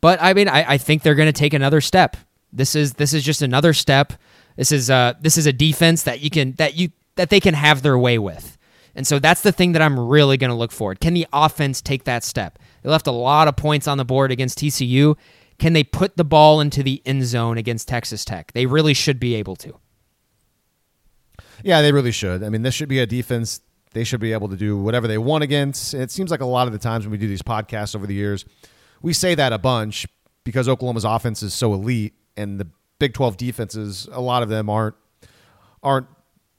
But I mean, I, I think they're going to take another step. This is this is just another step. This is uh this is a defense that you can that you that they can have their way with. And so that's the thing that I'm really going to look for. Can the offense take that step? They left a lot of points on the board against TCU. Can they put the ball into the end zone against Texas Tech? They really should be able to. Yeah, they really should. I mean, this should be a defense they should be able to do whatever they want against. It seems like a lot of the times when we do these podcasts over the years, we say that a bunch because Oklahoma's offense is so elite and the Big 12 defenses, a lot of them aren't aren't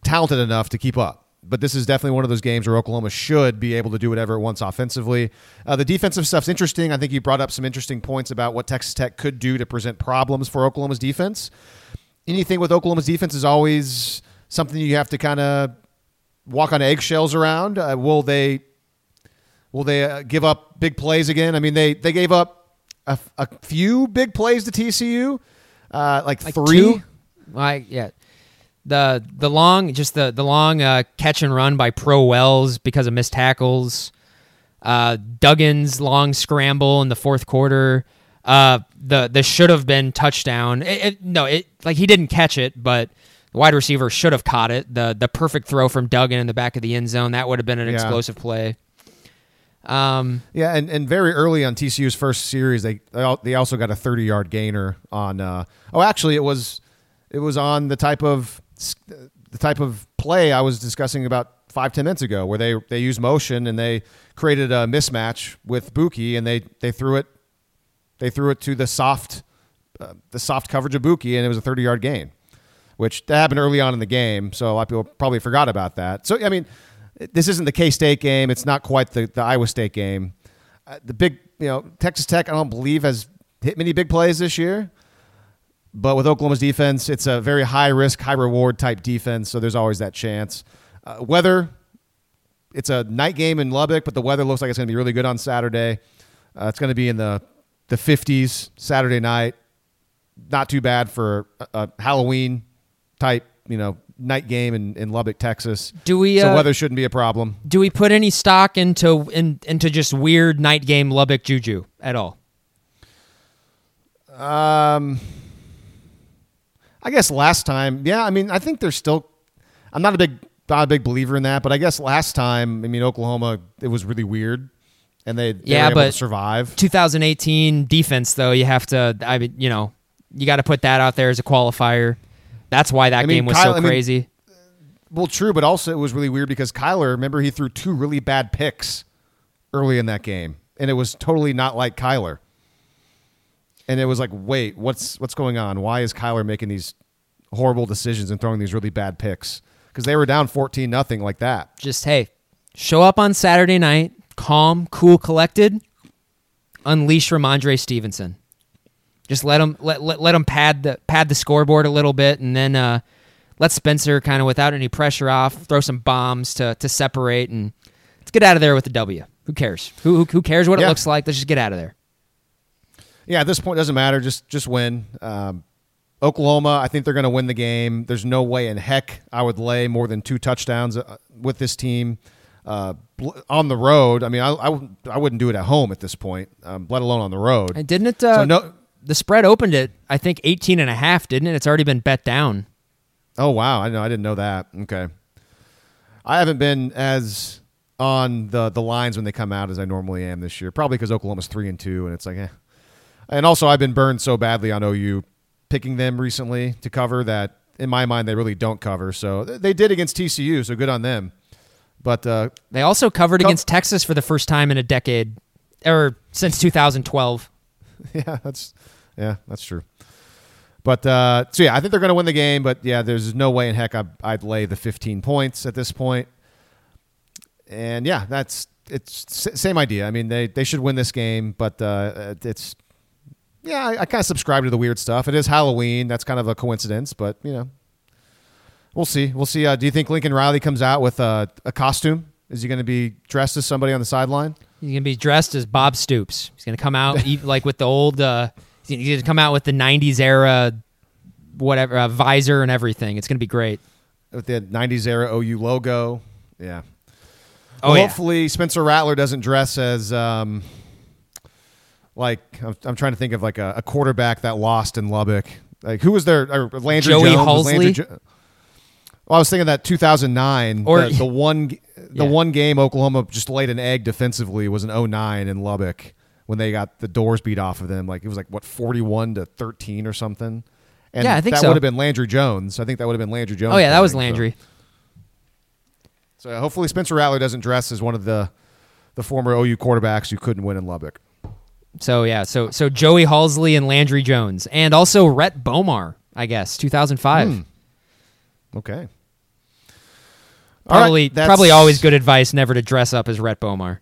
talented enough to keep up. But this is definitely one of those games where Oklahoma should be able to do whatever it wants offensively. Uh, the defensive stuff's interesting. I think you brought up some interesting points about what Texas Tech could do to present problems for Oklahoma's defense. Anything with Oklahoma's defense is always something you have to kind of walk on eggshells around? Uh, will they will they uh, give up big plays again? I mean, they they gave up a, a few big plays to TCU, uh, like, Like three. two? Like yeah, the the long just the the long uh, catch and run by Pro Wells because of missed tackles. Uh, Duggan's long scramble in the fourth quarter. Uh, the the should have been touchdown. It, it, no, it like he didn't catch it, but the wide receiver should have caught it. The the perfect throw from Duggan in the back of the end zone that would have been an Yeah. explosive play. Um, Yeah, and, and very early on TCU's first series, they they they also got a thirty yard gainer on. Uh, oh, actually, it was it was on the type of the type of play I was discussing about five ten minutes ago, where they they used motion and they created a mismatch with Bookie, and they they threw it they threw it to the soft uh, the soft coverage of Bookie, and it was a thirty yard gain, which that happened early on in the game. So a lot of people probably forgot about that. So I mean, this isn't the K State game. It's not quite the, the Iowa State game. Uh, the big, you know, Texas Tech, I don't believe has hit many big plays this year. But with Oklahoma's defense, it's a very high risk, high reward type defense. So there's always that chance. Uh, weather, it's a night game in Lubbock, but the weather looks like it's going to be really good on Saturday. Uh, it's going to be in the the 50s Saturday night. Not too bad for a, a Halloween type, you know, night game in, in Lubbock, Texas. Do we, So uh, weather shouldn't be a problem. do we put any stock into in, into just weird night game Lubbock juju at all? Um, I guess last time, yeah. I mean, I think there's still. I'm not a big not a big believer in that, but I guess last time, I mean, Oklahoma, it was really weird, and they, they Yeah, were able to but- survive. 2018 defense though you have to i mean you know you got to put that out there as a qualifier that's why that I mean, game was Kyle- so I mean- crazy Well, true, but also it was really weird because Kyler, remember, he threw two really bad picks early in that game, and it was totally not like Kyler. And it was like, wait, what's what's going on? Why is Kyler making these horrible decisions and throwing these really bad picks? Because they were down fourteen nothing like that. just hey show up on saturday night calm cool collected unleash rhamondre stevenson just let him let, let, let him pad the pad the scoreboard a little bit and then uh let spencer kind of without any pressure off throw some bombs to to separate and let's get out of there with the w who cares who who, who cares what it looks like let's just get out of there Yeah, at this point, it doesn't matter. Just just win. Um, Oklahoma, I think they're going to win the game. There's no way in heck I would lay more than two touchdowns uh, with this team uh, on the road. I mean, I, I, wouldn't- I wouldn't do it at home at this point, um, let alone on the road. And didn't it? Uh, So no- the spread opened at I think 18 and a half, didn't it? It's already been bet down. Oh wow, I know I didn't know that. Okay, I haven't been as on the the lines when they come out as I normally am this year. Probably because Oklahoma's three and two, and it's like, eh. And also, I've been burned so badly on OU picking them recently to cover that in my mind they really don't cover. So they did against TCU, so good on them. But uh, They also covered Co- against Texas for the first time in a decade, or since 2012. <laughs> yeah, that's yeah, that's true. But uh, so yeah, I think they're going to win the game. But yeah, there's no way in heck I'd, I'd lay the 15 points at this point. And yeah, that's it's same idea. I mean, they they should win this game, but uh, it's yeah, I, I kind of subscribe to the weird stuff. It is Halloween. That's kind of a coincidence, but you know, we'll see. We'll see. Uh, do you think Lincoln Riley comes out with a, a costume? Is he going to be dressed as somebody on the sideline? He's gonna be dressed as Bob Stoops. He's gonna come out eat, like with the old. Uh, he's gonna come out with the '90s era, whatever uh, visor and everything. It's gonna be great. with the 90s era OU logo. Yeah. Oh Well, yeah. hopefully Spencer Rattler doesn't dress as um like I'm, I'm trying to think of like a, a quarterback that lost in Lubbock. Like who was there? Landry Joey Jones? Landry Jo- well, I was thinking that 2009, Or- the, the one the Yeah. one game Oklahoma just laid an egg defensively was an 09 in Lubbock when they got the doors beat off of them. Like it was like what 41 to 13 or something. And Yeah, I think that so. would have been Landry Jones. I think that would have been Landry Jones. oh yeah, that was playing, so- Landry. So hopefully Spencer Rattler doesn't dress as one of the the former OU quarterbacks who couldn't win in Lubbock. So yeah, so so Joey Halzle and Landry Jones, and also Rhett Bomar, I guess, 2005. Hmm. Okay. Probably that's- probably always good advice never to dress up as Rhett Bomar.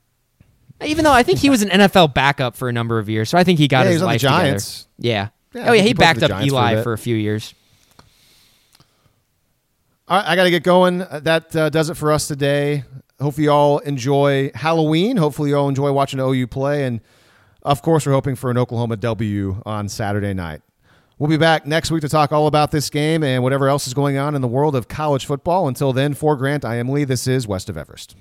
Even though I think he was an NFL backup for a number of years, so I think he got Yeah, he his the life together. Giants. Yeah. Yeah, oh yeah, he he backed up Giants for a Eli for a few years. All right, I got to get going. Uh, That uh, does it for us today. Hopefully, you all enjoy Halloween. Hopefully, you all enjoy watching OU play. And of course, we're hoping for an Oklahoma W on Saturday night. We'll be back next week to talk all about this game and whatever else is going on in the world of college football. Until then, for Grant, I am Lee. This is West of Everest.